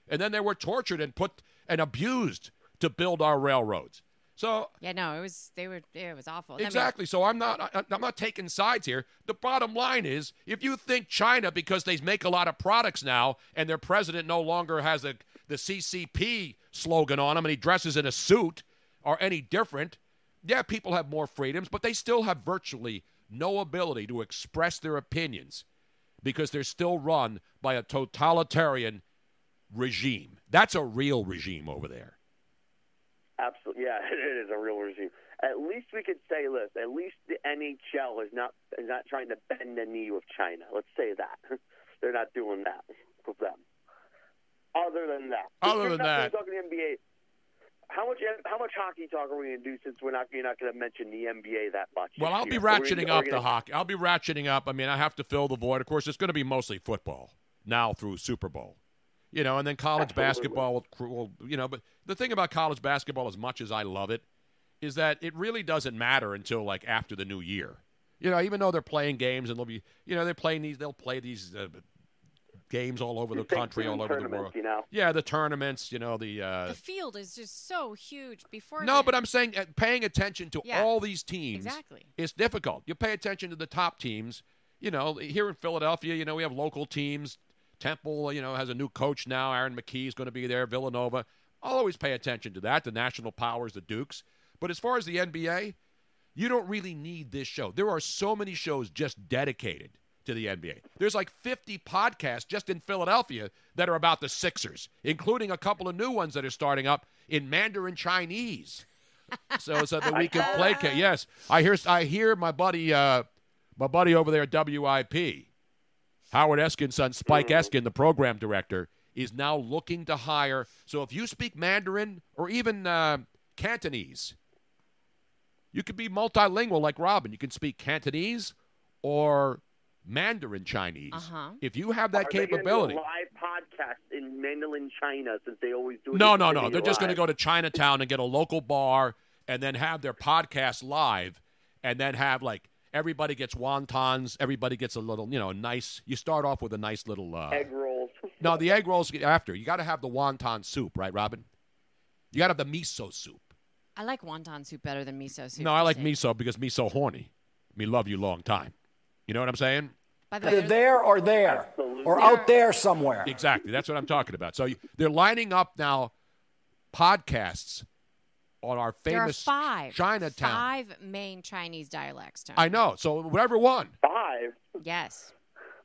and then they were tortured and put and abused to build our railroads. So Yeah, no, it was they were it was awful. I mean, Exactly. So I'm not I, I'm not taking sides here. The bottom line is if you think China because they make a lot of products now and their president no longer has a the CCP slogan on him and he dresses in a suit are any different, yeah, people have more freedoms, but they still have virtually no ability to express their opinions because they're still run by a totalitarian regime. That's a real regime over there. Absolutely, yeah, it is a real regime. At least we could say this. At least the NHL is not is not trying to bend the knee with China. Let's say that they're not doing that with them. Other than that, Other than that. talk the NBA. How much how much hockey talk are we going to do since we're not you're not going to mention the NBA that much? Well, I'll be year? Are ratcheting gonna- up the gonna- hockey. I'll be ratcheting up. I mean, I have to fill the void. Of course, it's going to be mostly football now through Super Bowl, you know, and then college Absolutely. basketball will, will, you know. But the thing about college basketball, as much as I love it, is that it really doesn't matter until like after the new year. You know, even though they're playing games and they'll be, you know, they're playing these, they'll play these uh, games all over the These country, all over the world. You know, Yeah, the tournaments, you know, the. Uh, the field is just so huge before no, the- but I'm saying uh, paying attention to Yeah, all these teams exactly. is difficult. You pay attention to the top teams. You know, here in Philadelphia, you know, we have local teams. Temple, you know, has a new coach now. Aaron McKie is going to be there. Villanova. I'll always pay attention to that. The national powers, the Dukes. But as far as the NBA, you don't really need this show. There are so many shows just dedicated to the NBA. There's like 50 podcasts just in Philadelphia that are about the Sixers, including a couple of new ones that are starting up in Mandarin Chinese. So, so that we can placate. Yes, I hear. I hear my buddy, uh, my buddy over there at WIP, Howard Eskin's son, Spike Eskin, the program director, is now looking to hire. So if you speak Mandarin or even uh, Cantonese, you could be multilingual like Robin. You can speak Cantonese or Mandarin Chinese. Uh-huh. If you have that Are they do a capability. live podcast in Mandarin China since they always do. it No, no, no. They're just going to go to Chinatown and get a local bar and then have their podcast live and then have like everybody gets wontons, everybody gets a little, you know, a nice. You start off with a nice little uh egg rolls. No, the egg rolls after. You got to have the wonton soup, right, Robin? You got to have the miso soup. I like wonton soup better than miso soup. no, I like miso because miso horny. Me love you long time. You know what I'm saying? By the way, Either there's- there or there, or out there somewhere. Exactly. That's what I'm talking about. So you, they're lining up now podcasts on our there are famous five Chinatown. five main Chinese dialects. Tony. I know. So whatever one. Five. Yes.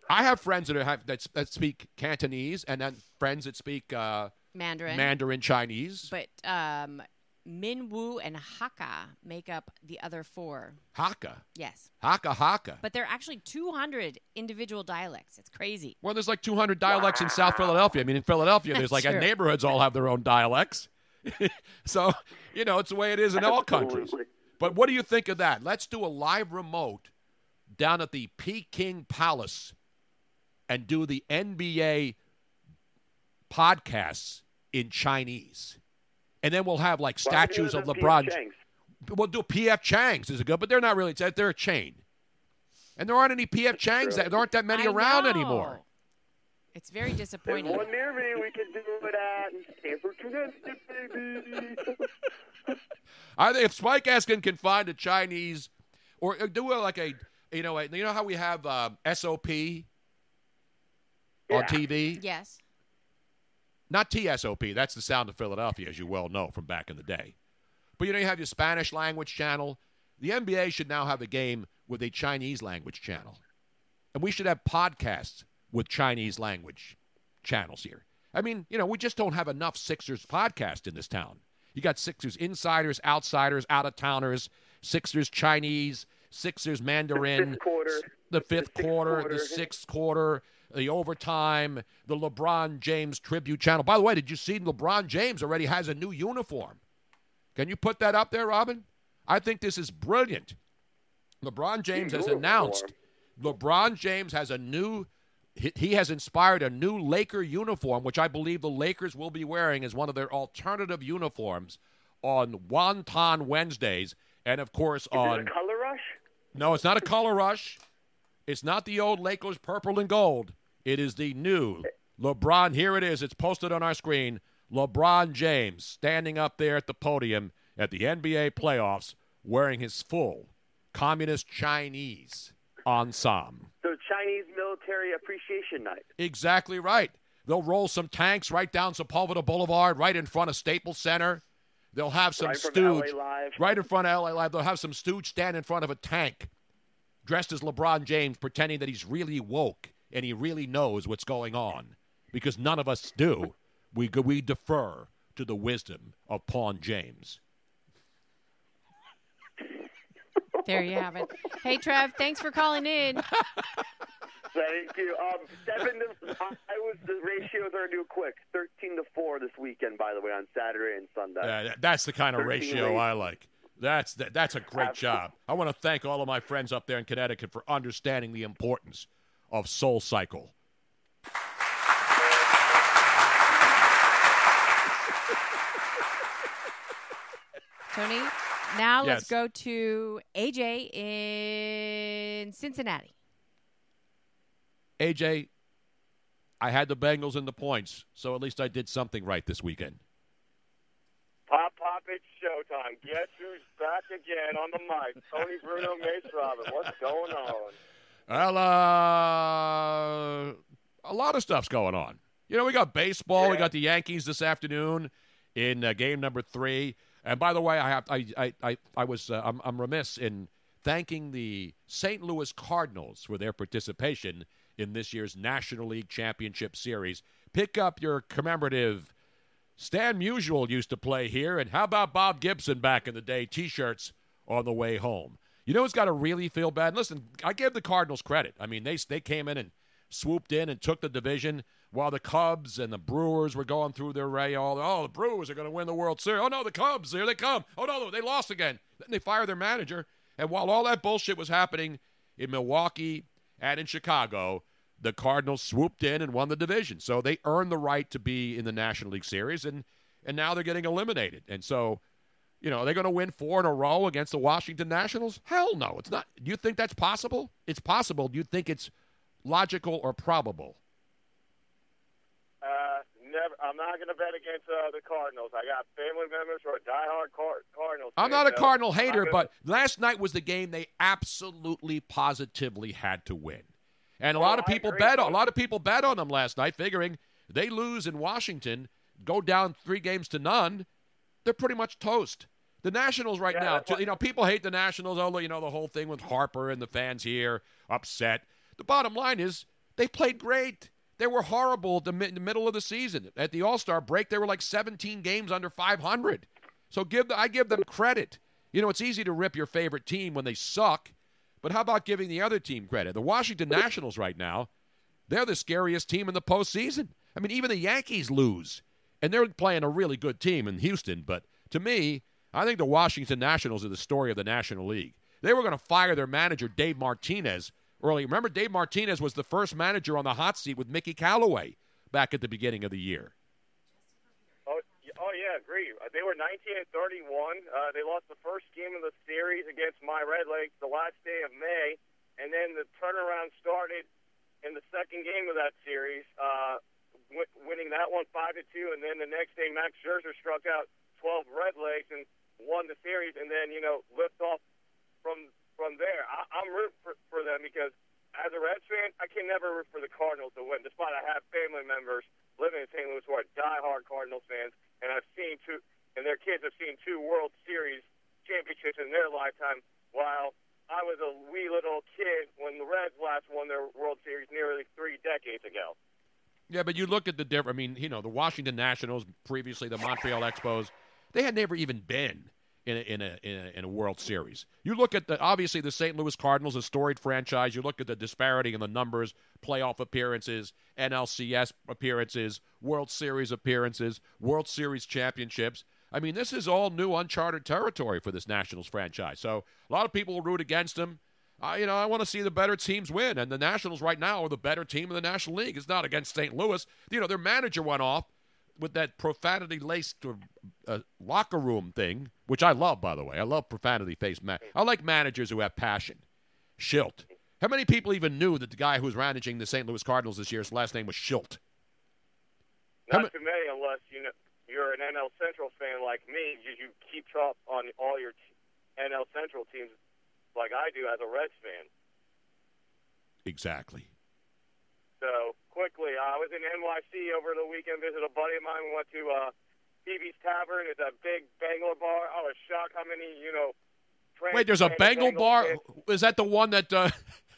I have friends that have that, that speak Cantonese, and then friends that speak uh, Mandarin. Mandarin Chinese. But um, Minwu and Hakka make up the other four. Hakka, Yes. Hakka, Hakka. But there are actually 200 individual dialects. It's crazy. Well, there's like 200 dialects in South Philadelphia. I mean, in Philadelphia, there's like true. neighborhoods all have their own dialects. so, you know, it's the way it is in all countries. But what do you think of that? Let's do a live remote down at the Peking Palace and do the NBA podcasts in Chinese. And then we'll have like Why don't we do statues of LeBron. We'll do PF Chang's is a good, but they're not really. They're a chain, and there aren't any PF Chang's. That, there aren't that many I around know. anymore. It's very There's disappointing. one near me we can do it at Stamford, Connecticut, baby. I think if Spike Eskin can find a Chinese, or uh, do a, like a, you know, a, you know how we have uh, SOP on TV, Yes. Not TSOP. That's the sound of Philadelphia, as you well know from back in the day. But you know, you have your Spanish language channel. The NBA should now have a game with a Chinese language channel, and we should have podcasts with Chinese language channels here. I mean, you know, we just don't have enough Sixers podcast in this town. You got Sixers insiders, outsiders, out of towners, Sixers Chinese, Sixers Mandarin, fifth quarter, the fifth sixth quarter, quarter. the sixth quarter, the overtime, the LeBron James tribute channel. By the way, did you see LeBron James already has a new uniform? Can you put that up there, Robin? I think this is brilliant. LeBron James has announced LeBron James has a new he has inspired a new Laker uniform, which I believe the Lakers will be wearing as one of their alternative uniforms on Wonton Wednesdays, and of course Is it on a color rush? no, it's not a color rush. It's not the old Lakers purple and gold. It is the new LeBron. Here it is. It's posted on our screen. LeBron James standing up there at the podium at the NBA playoffs wearing his full communist Chinese ensemble. So Chinese Military Appreciation Night. Exactly right. They'll roll some tanks right down Sepulveda Boulevard, right in front of Staples Center. They'll have some Right stooge Live. right in front of LA Live. They'll have some stooge stand in front of a tank, dressed as LeBron James, pretending that he's really woke and he really knows what's going on, because none of us do. We we defer to the wisdom of Pawn James. There you have it. Hey, Trev, thanks for calling in. Thank you. Um, seven to I was the ratios are due quick. Thirteen to four this weekend, by the way, on Saturday and Sunday. That- that's the kind of ratio leads. I like. That's that, that's a great Absolutely. job. I want to thank all of my friends up there in Connecticut for understanding the importance of Soul Cycle. Tony, now let's go to AJ in Cincinnati. AJ, I had the Bengals in the points, so at least I did something right this weekend. Pop, pop, it's showtime. Guess who's back again on the mic? Tony Bruno Mace Robin. What's going on? Well, uh, a lot of stuff's going on. You know, we got baseball. We got the Yankees this afternoon in uh, game number three. And by the way, I have I I I, I was uh, I'm, I'm remiss in thanking the St. Louis Cardinals for their participation in this year's National League Championship Series. Pick up your commemorative. Stan Musial used to play here, and how about Bob Gibson back in the day? T-shirts on the way home. You know who's got to really feel bad? Listen, I give the Cardinals credit. I mean, they they came in and swooped in and took the division while the Cubs and the Brewers were going through their ray. All oh, the Brewers are going to win the World Series. Oh no, the Cubs, here they come. Oh no, they lost again. Then they fire their manager. And while all that bullshit was happening in Milwaukee and in Chicago, the Cardinals swooped in and won the division. So they earned the right to be in the National League Series, and and now they're getting eliminated. And so, you know, are they going to win four in a row against the Washington Nationals? Hell no, it's not. Do you think that's possible? It's possible. Do you think it's logical or probable? Uh, never. I'm not going to bet against uh, the Cardinals. I got family members who are diehard Car- Cardinals. I'm not a Cardinal hater, but last night was the game they absolutely positively had to win. And a Oh, lot of people bet on a lot of people bet on them last night, figuring they lose in Washington, go down three games to none, they're pretty much toast. The Nationals right Yeah, now, you know, people hate the Nationals. Oh, you know, the whole thing with Harper and the fans here upset. The bottom line is They played great. They were horrible the, the middle of the season. At the All Star break, they were like 17 games under 500. So give the, I give them credit. You know, it's easy to rip your favorite team when they suck, but how about giving the other team credit? The Washington Nationals right now, they're the scariest team in the postseason. I mean, even the Yankees lose, and they're playing a really good team in Houston. But to me, I think the Washington Nationals are the story of the National League. They were going to fire their manager, Dave Martinez, early. Remember, Dave Martinez was the first manager on the hot seat with Mickey Callaway back at the beginning of the year. Oh, oh yeah, agree. Uh, They were 19 and 31. Uh, they lost the first game of the series against my Red Legs the last day of May, and then the turnaround started in the second game of that series, uh, w- winning that one five to two, and then the next day Max Scherzer struck out 12 Red Legs and won the series, and then you know lift off from from there. I, I'm rooting for, for them because as a Reds fan, I can never root for the Cardinals to win, despite I have family members living in St. Louis who are diehard Cardinals fans, and I've seen two, and their kids have seen two World Series championships in their lifetime, while I was a wee little kid when the Reds last won their World Series nearly three decades ago. Yeah, but you look at the difference. I mean, you know, the Washington Nationals, previously the Montreal Expos, they had never even been in a, in a, in a, in a World Series. You look at the obviously the St. Louis Cardinals, a storied franchise. You look at the disparity in the numbers, playoff appearances, NLCS appearances, World Series appearances, World Series championships. I mean, this is all new, uncharted territory for this Nationals franchise. So a lot of people will root against them. I, you know, I want to see the better teams win, and the Nationals right now are the better team in the National League. It's not against St. Louis. You know, their manager went off with that profanity-laced uh, locker room thing, which I love, by the way. I love profanity-faced man. I like managers who have passion. Shildt. How many people even knew that the guy who was managing the St. Louis Cardinals this year, his last name was Shildt? Not too many, unless you know you're an NL Central fan like me. You, you keep up on all your t- NL Central teams, like I do as a Reds fan. Exactly. So quickly, I was in NYC over the weekend. Visited a buddy of mine. We went to uh, Stevie's Tavern. It's a big Bengal bar. I was shocked how many you know. Wait, there's a Bengal bar. fans- Is that the one that? Uh,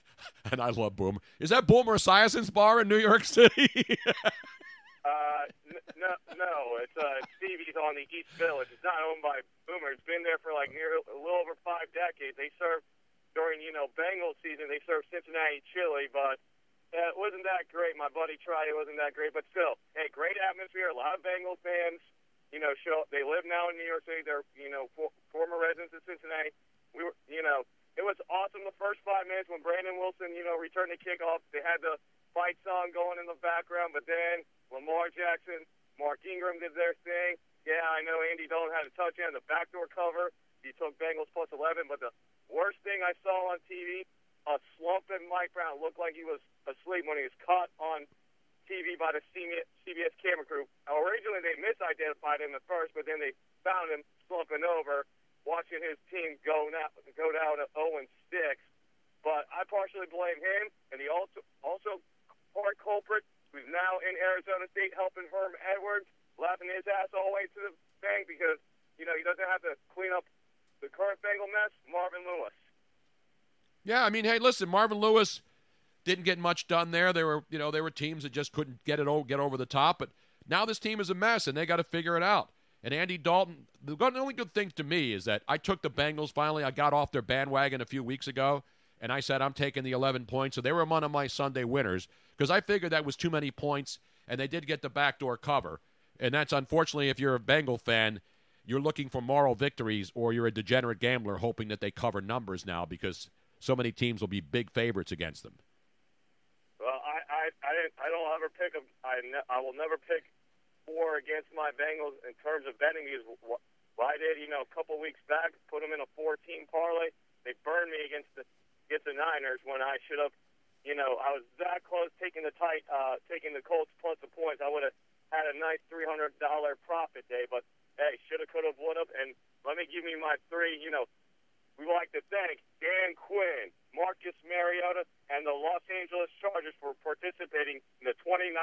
and I love Boomer. Is that Boomer Esiason's bar in New York City? Uh, n- no, no, it's uh, Stevie's on the East Village. It's not owned by Boomer. It's been there for like near a little over five decades. They serve during you know Bengals season. They serve Cincinnati chili, but uh, it wasn't that great. My buddy tried. It wasn't that great, but still, hey, great atmosphere. A lot of Bengals fans. You know, show they live now in New York City. They're you know for, former residents of Cincinnati. We were you know it was awesome the first five minutes when Brandon Wilson you know returned the kickoff. They had the fight song going in the background, but then Lamar Jackson, Mark Ingram did their thing. Yeah, I know Andy Dalton had a touchdown, the backdoor cover. He took Bengals plus 11, but the worst thing I saw on TV, a slumping Mike Brown looked like he was asleep when he was caught on TV by the CBS camera crew. Originally, they misidentified him at first, but then they found him slumping over, watching his team go now, go down to 0 6. But I partially blame him, and the also also part culprit who's now in Arizona State helping Herm Edwards, laughing his ass all the way to the bank because you know he doesn't have to clean up the current Bengal mess. Marvin Lewis. Yeah, I mean, hey, listen, Marvin Lewis didn't get much done there. There were, you know, there were teams that just couldn't get it get over the top. But now this team is a mess, and they got to figure it out. And Andy Dalton, the only good thing to me is that I took the Bengals finally. I got off their bandwagon a few weeks ago, and I said I'm taking the 11 points. So they were of my Sunday winners because I figured that was too many points, and they did get the backdoor cover. And that's unfortunately, if you're a Bengal fan, you're looking for moral victories, or you're a degenerate gambler hoping that they cover numbers now because so many teams will be big favorites against them. Well, I I I, I don't ever pick a I ne- I will never pick four against my Bengals in terms of betting because what, I did, you know, a couple weeks back, put them in a four-team parlay. They burned me against the against the Niners when I should have, you know, I was that close taking the tight, uh, taking the Colts plus the points. I would have had a nice three hundred dollar profit day, but hey, shoulda, coulda, woulda. And let me give you my three. You know, we would like to thank Dan Quinn, Marcus Mariota, and the Los Angeles Chargers for participating in the 2019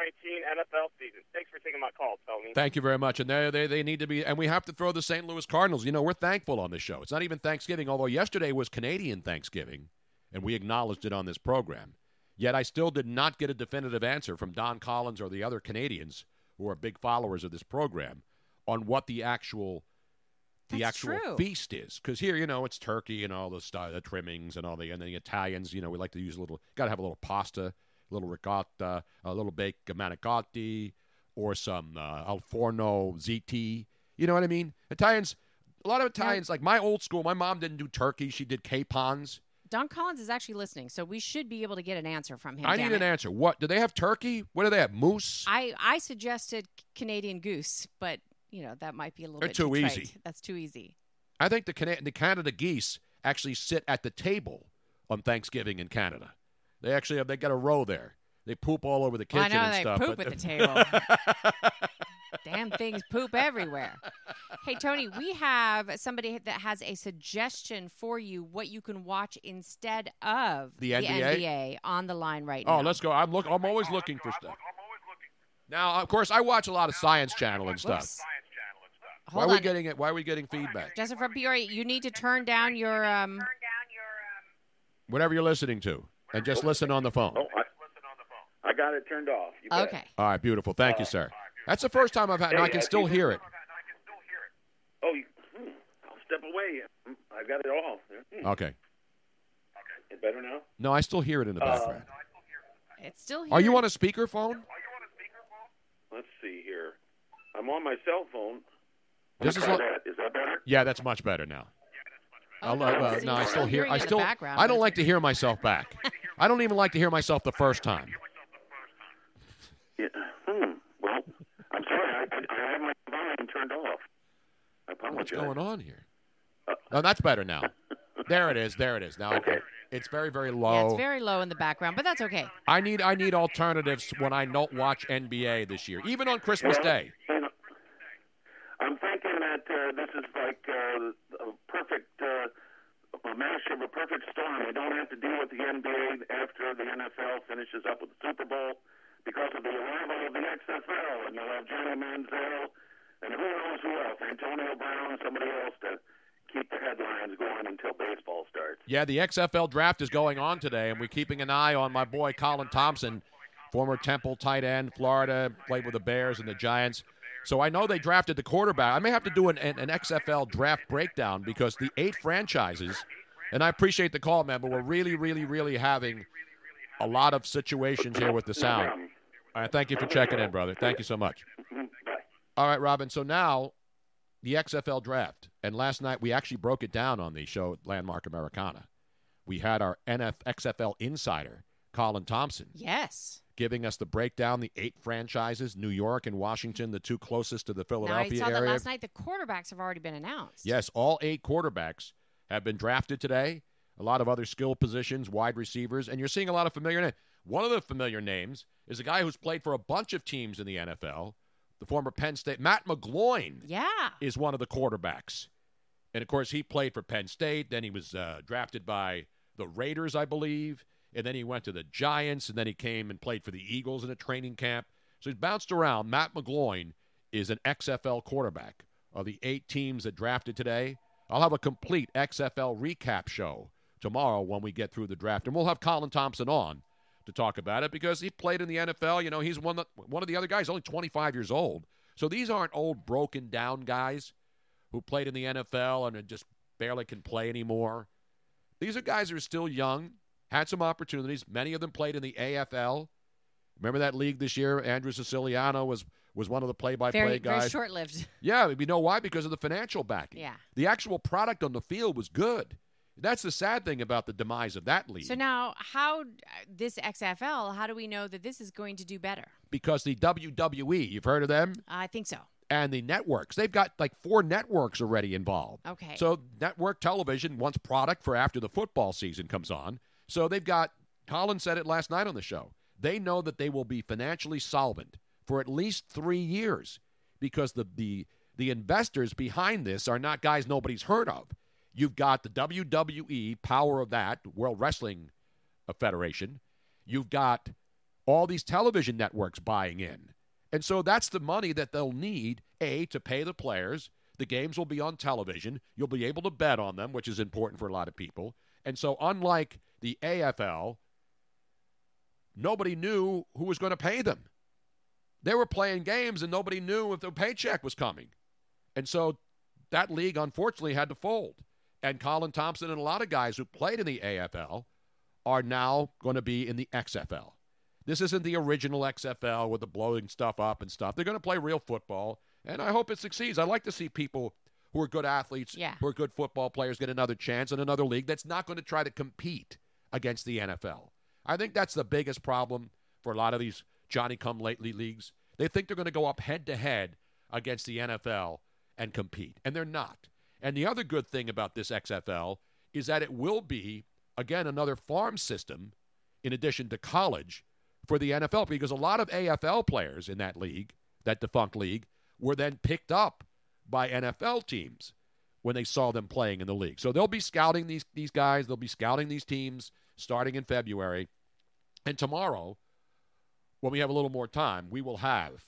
NFL season. Thanks for taking my call, Tony. Thank you very much. And they, they, they need to be, and we have to throw the St. Louis Cardinals. You know, we're thankful on this show. It's not even Thanksgiving, although yesterday was Canadian Thanksgiving, and we acknowledged it on this program. Yet I still did not get a definitive answer from Don Collins or the other Canadians who are big followers of this program on what the actual the That's actual true. feast is. Because here, you know, it's turkey and all the stuff, the trimmings and all the, and the Italians, you know, we like to use a little, got to have a little pasta, a little ricotta, a little baked manicotti, or some uh, al forno ziti. You know what I mean? Italians, a lot of Italians, like my old school, my mom didn't do turkey; she did capons. Don Collins is actually listening, so we should be able to get an answer from him. I need an answer. What do they have? Turkey? What do they have? Moose? I I suggested Canadian goose, but you know that might be a little They're bit too easy. That's too easy. I think the Cana- the Canada geese actually sit at the table on Thanksgiving in Canada. They actually have they got a row there. They poop all over the Well, I kitchen know and they stuff. poop but- at the table. Damn things poop everywhere. Hey Tony, we have somebody that has a suggestion for you what you can watch instead of The NBA? NBA on the line right oh, now. Oh, let's go. I'm look. I'm always looking for stuff. Now, of course, I watch a lot of Science Channel and stuff. Whoops. Why Hold are we getting it? Why are we getting feedback? Justin from Peoria, you need to turn down your um Whatever you're listening to, and just listen on the phone. Oh, I, I got it turned off. You bet. Okay. All right, beautiful. Thank you, sir. That's the first time I've had, and I can still hear it. Oh, you, hmm, I'll step away. Hmm, I got it all. Hmm. Okay. It better now? No, I still hear it in the Uh, background. It's still here. Are you on a speakerphone? Let's see here. I'm on my cell phone. This is Try what- that. Is that better? Yeah, that's much better now. I'll, no, uh, no, I still still hear. I still. I don't like to hear myself back. I don't even like to hear myself the first time. Yeah. Hmm. Well, I'm sorry. I, I, I have my volume turned off. I apologize. What's going on here? Oh, that's better now. There it is. There it is. Now okay. It's very, very low. Yeah, it's very low in the background, but that's okay. I need I need alternatives when I don't watch NBA this year, even on Christmas Well, Day. you know, I'm thinking that uh, this is like uh, a perfect uh, a mash of a perfect storm. We don't have to deal with the NBA after the NFL finishes up with the Super Bowl because of the arrival of the XFL, and you'll have Johnny Manziel and who knows who else, Antonio Brown, somebody else to keep the headlines going until baseball starts. Yeah, the XFL draft is going on today, and we're keeping an eye on my boy Colin Thompson, former Temple tight end, Florida, played with the Bears and the Giants. So I know they drafted the quarterback. I may have to do an, an, XFL draft breakdown because the eight franchises, and I appreciate the call, man, but we're really, really, really having a lot of situations here with the sound. All right, thank you for checking in, brother. Thank you so much. All right, Robin. So now the XFL draft. And last night we actually broke it down on the show Landmark Americana. We had our NF XFL insider, Colin Thompson, Yes. giving us the breakdown, the eight franchises, New York and Washington, the two closest to the Now I Philadelphia saw that area. last night. The quarterbacks have already been announced. Yes, all eight quarterbacks have been drafted today. A lot of other skill positions, wide receivers, and you're seeing a lot of familiar names. One of the familiar names is a guy who's played for a bunch of teams in the NFL, the former Penn State Matt McGloin. Yeah. is one of the quarterbacks, and of course he played for Penn State. Then he was uh, drafted by the Raiders, I believe, and then he went to the Giants, and then he came and played for the Eagles in a training camp. So he's bounced around. Matt McGloin is an XFL quarterback of the eight teams that drafted today. I'll have a complete XFL recap show tomorrow when we get through the draft, and we'll have Colin Thompson on to talk about it because he played in the NFL. You know, he's one of, the, one of the other guys, only 25 years old. So these aren't old, broken down guys who played in the NFL and just barely can play anymore. These are guys who are still young, had some opportunities. Many of them played in the AFL. Remember that league this year? Andrew Siciliano was was one of the play-by-play Very, guys. very short-lived. Yeah, you know why? Because of the financial backing. Yeah. The actual product on the field was good. That's the sad thing about the demise of that league. So now, how uh, this XFL? How do we know that this is going to do better? because the WWE, you've heard of them? I think so. and the networks. They've got like four networks already involved. Okay. So network television wants product for after the football season comes on. So they've got Colin said it last night on the show. They know that they will be financially solvent for at least three years because the the the investors behind this are not guys nobody's heard of. You've got the WWE, power of that, World Wrestling Federation. You've got all these television networks buying in. And so that's the money that they'll need, A, to pay the players. The games will be on television. You'll be able to bet on them, which is important for a lot of people. And so, unlike the AFL, nobody knew who was going to pay them. They were playing games and nobody knew if the paycheck was coming. And so that league unfortunately had to fold. And Colin Thompson and a lot of guys who played in the AFL are now going to be in the XFL. This isn't the original XFL with the blowing stuff up and stuff. They're going to play real football, and I hope it succeeds. I like to see people who are good athletes, Yeah. who are good football players, get another chance in another league that's not going to try to compete against the NFL. I think that's the biggest problem for a lot of these Johnny come lately leagues. They think they're going to go up head to head against the NFL and compete, and they're not. And the other good thing about this XFL is that it will be, again, another farm system in addition to college for the NFL because a lot of AFL players in that league, that defunct league, were then picked up by NFL teams when they saw them playing in the league. So they'll be scouting these these guys, they'll be scouting these teams starting in February. And tomorrow, when we have a little more time, we will have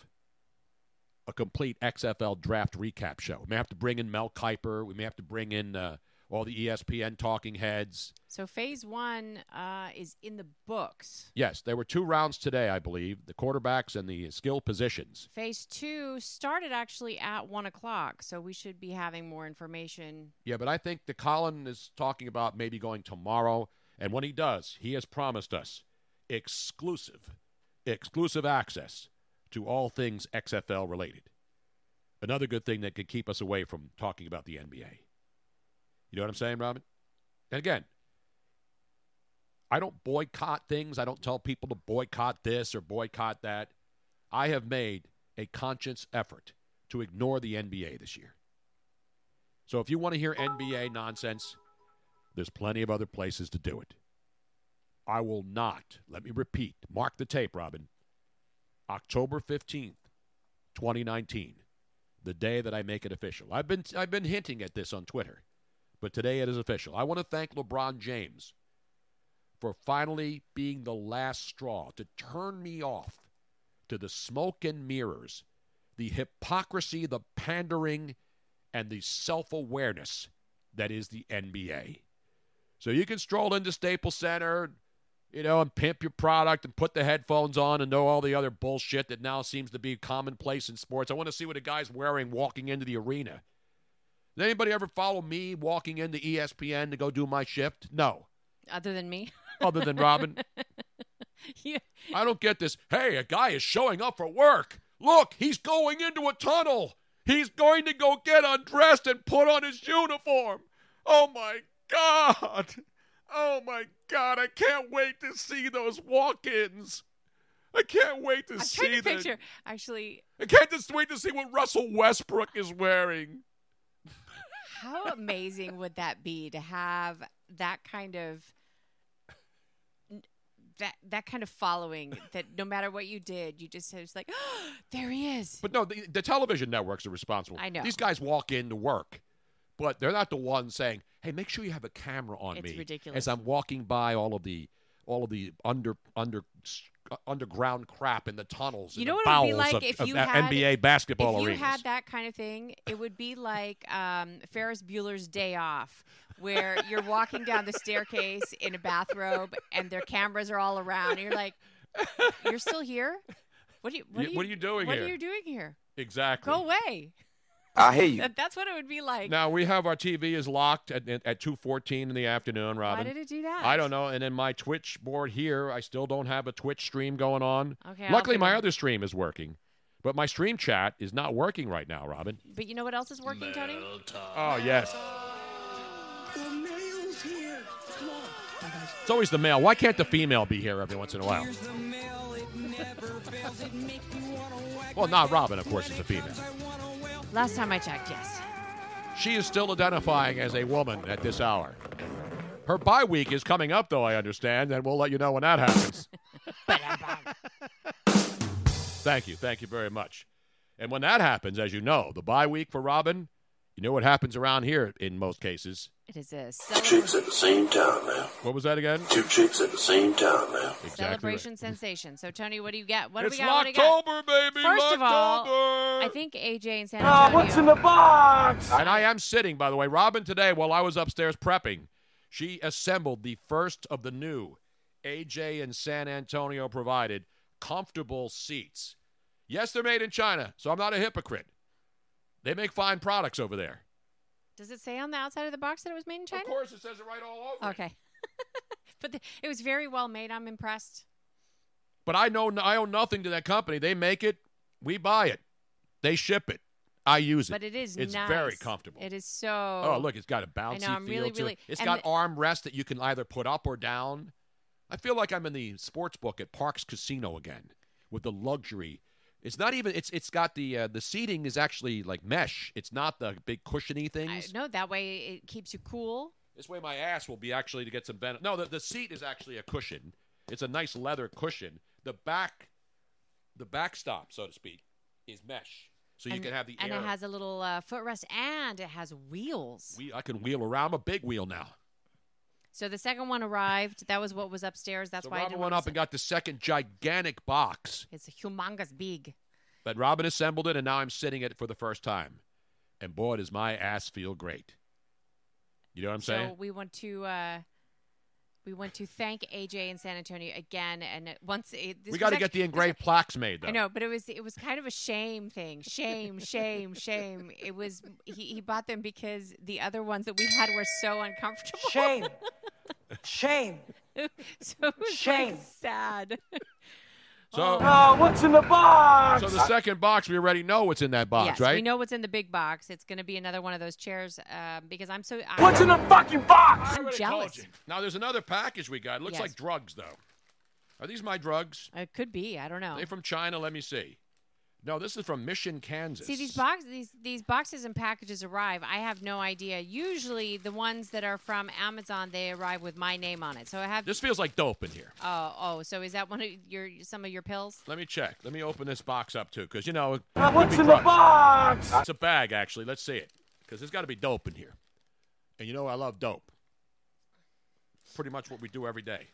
a complete XFL draft recap show. We may have to bring in Mel Kiper. We may have to bring in uh, all the ESPN talking heads. So phase one uh, is in the books. Yes, there were two rounds today, I believe, the quarterbacks and the skill positions. Phase two started actually at one o'clock, so we should be having more information. Yeah, but I think the Colin is talking about maybe going tomorrow. And when he does, he has promised us exclusive, exclusive access to all things XFL related. Another good thing that could keep us away from talking about the NBA. You know what I'm saying, Robin? And again, I don't boycott things. I don't tell people to boycott this or boycott that. I have made a conscious effort to ignore the NBA this year. So if you want to hear NBA nonsense, there's plenty of other places to do it. I will not, let me repeat, mark the tape, Robin. October 15th, 2019, the day that I make it official. I've been I've been hinting at this on Twitter, but today it is official. I want to thank LeBron James for finally being the last straw to turn me off to the smoke and mirrors, the hypocrisy, the pandering, and the self awareness that is the NBA. So you can stroll into Staples Center, you know, and pimp your product and put the headphones on and know all the other bullshit that now seems to be commonplace in sports. I want to see what a guy's wearing walking into the arena. Did anybody ever follow me walking into ESPN to go do my shift? No. Other than me, Other than Robin. yeah. I don't get this. Hey, a guy is showing up for work. Look, he's going into a tunnel. He's going to go get undressed and put on his uniform. Oh my God. Oh my God. I can't wait to see those walk ins. I can't wait to I'm see trying to the- picture. Actually, I can't just wait to see what Russell Westbrook is wearing. How amazing would that be to have that kind of that that kind of following that no matter what you did, you just was like, oh, there he is. But no, the, the television networks are responsible. I know. These guys walk in to work, but they're not the ones saying, "Hey, make sure you have a camera on It's me." ridiculous. As I'm walking by all of the all of the under under underground crap in the tunnels. You know what it would be like of, if you had NBA basketball if you arenas. had that kind of thing, it would be like um, Ferris Bueller's Day Off, where you're walking down the staircase in a bathrobe and their cameras are all around. And you're like, you're still here? What are you? What, are, you, what are you doing what here? are you doing here? exactly. Go away. I hear you. That, that's what it would be like. Now we have our TV is locked at at, at two fourteen in the afternoon. Robin, Why did it do that? I don't know. And then my Twitch board here, I still don't have a Twitch stream going on. Okay, Luckily, my figure- other stream is working, but my stream chat is not working right now. Robin. But you know what else is working, Tony? Oh yes, The mail's here. Come on. it's always the male. Why can't the female be here every once in a while? Well, not Robin, of course, is a female. Last time I checked, yes. She is still identifying as a woman at this hour. Her bye week is coming up, though, I understand, and we'll let you know when that happens. thank you. Thank you very much. And when that happens, as you know, the bye week for Robin, you know what happens around here in most cases. It is a Chicks at the same time, man. What was that again? Two chicks at the same time, man. celebration sensation. So, Tony, what do you get? What do It's we got? What do we got? Locktober, baby. First of all, I think AJ and San Ah, Antonio. what's in the box? And I am sitting, by the way. Robin today, while I was upstairs prepping, she assembled the first of the new AJ and San Antonio provided comfortable seats. Yes, they're made in China, so I'm not a hypocrite. They make fine products over there. Does it say on the outside of the box that it was made in China? Of course, it says it right all over. Okay. but the, it was very well made. I'm impressed. But I know I owe nothing to that company. They make it, we buy it, they ship it, I use it. But it is It's nice. very comfortable. It is so. Oh, look, it's got a bouncy know, feel really, to really- it. It's got the- armrests that you can either put up or down. I feel like I'm in the sports book at Parx Casino again with the luxury. It's not even. It's it's got the uh, the seating is actually like mesh. It's not the big cushiony I, things. no, that way it keeps you cool. This way, my ass will be actually to get some benefit. No, the, the seat is actually a cushion. It's a nice leather cushion. The back, the backstop, so to speak, is mesh, so you and, can have the and air. it has a little uh, footrest and it has wheels. we, I can wheel around. I'm a big wheel now. So the second one arrived. That was what was upstairs. That's so why I Robin didn't went up and got the second gigantic box. It's humongous big. But Robin assembled it, and now I'm sitting it for the first time. And boy, does my ass feel great. You know what I'm saying? So we want to uh, we want to thank AJ in San Antonio again. And once it, this we got to get the engraved plaques made, though. I know, but it was it was kind of a shame thing. Shame, shame, shame. It was he, he bought them because the other ones that we had were so uncomfortable. Shame. Shame. so Shame. like sad. So, Oh, what's in the box? so the second box, we already know what's in that box, yes, right? we know what's in the big box. It's going to be another one of those chairs um, because I'm so. I, What's in the fucking box? I I'm jealous. Now, there's another package we got. It looks Yes. like drugs, though. Are these my drugs? It could be. I don't know. Are they from China? Let me see. No, this is from Mission, Kansas. See these box these these boxes and packages arrive. I have no idea. Usually the ones that are from Amazon they arrive with my name on it. So I have. This feels like dope in here. Oh oh. So is that one of your some of your pills? Let me check. Let me open this box up, too, because, you know. it could what's in the box? It's a bag, actually. Let's see it. Because there's got to be dope in here. And you know I love dope. Pretty much what we do every day.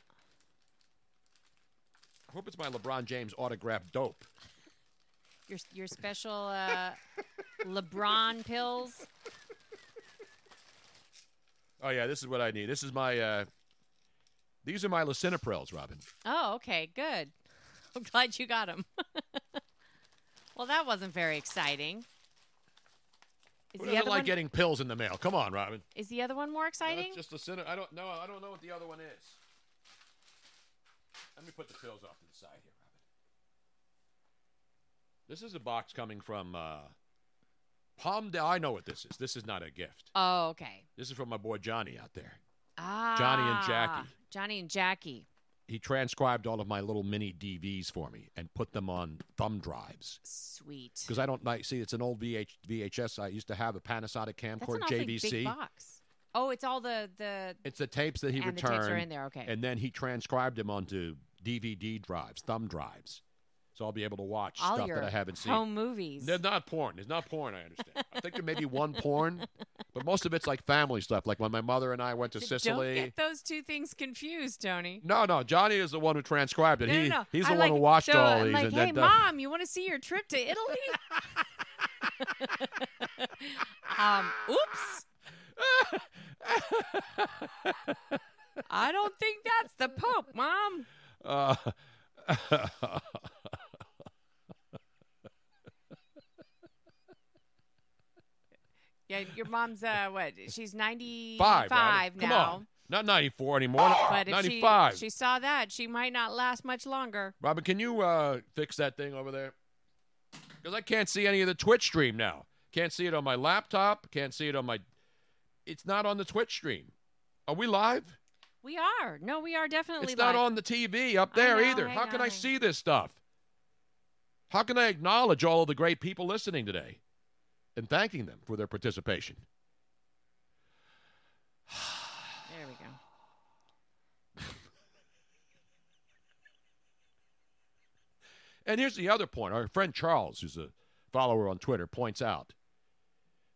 I hope it's my LeBron James autographed dope. Your your special uh, LeBron pills. Oh, yeah, this is what I need. This is my, uh, these are my lisinoprils, Robin. Oh okay good. I'm glad you got them. well, that wasn't very exciting. Is Who the doesn't other like one getting pills in the mail? Come on, Robin. is the other one more exciting? it's just lisino. I don't know. I don't know what the other one is. Let me put the pills off to the side here. This is a box coming from uh, Palmdale. I know what this is. This is not a gift. oh okay. This is from my boy Johnny out there. Ah. Johnny and Jackie. Johnny and Jackie. He transcribed all of my little mini DVs for me and put them on thumb drives. Sweet. Because I don't like, see, it's an old VH, VHS. I used to have a Panasonic That's an camcorder, JVC. big box. Oh, it's all the the. It's the tapes that he And the returned. tapes are in there, okay. And then he transcribed them onto DVD drives, thumb drives. So I'll be able to watch all stuff that I haven't seen. home movies. They're not porn. It's not porn, I understand. I think there may be one porn, but most of it's like family stuff. Like when my mother and I went to Sicily. Don't get those two things confused, Tony. No, no, Johnny is the one who transcribed it. No, he, no, no. He's the I one like, who watched so all these. Like, and hey, then, mom, you want to see your trip to Italy? um, oops. I don't think that's the Pope, mom. uh, Yeah, your mom's uh, what? She's five, ninety-five Robin. now. Come on. Not 94 anymore. But if 95. she she saw that, she might not last much longer. Robin, can you uh, fix that thing over there? Because I can't see any of the Twitch stream now. Can't see it on my laptop. Can't see it on my. It's not on the Twitch stream. Are we live? We are. No, we are definitely. It's not on the TV up there know, either. How can I see this stuff? How can I acknowledge all of the great people listening today and thanking them for their participation? There we go. And here's the other point. Our friend Charles, who's a follower on Twitter, points out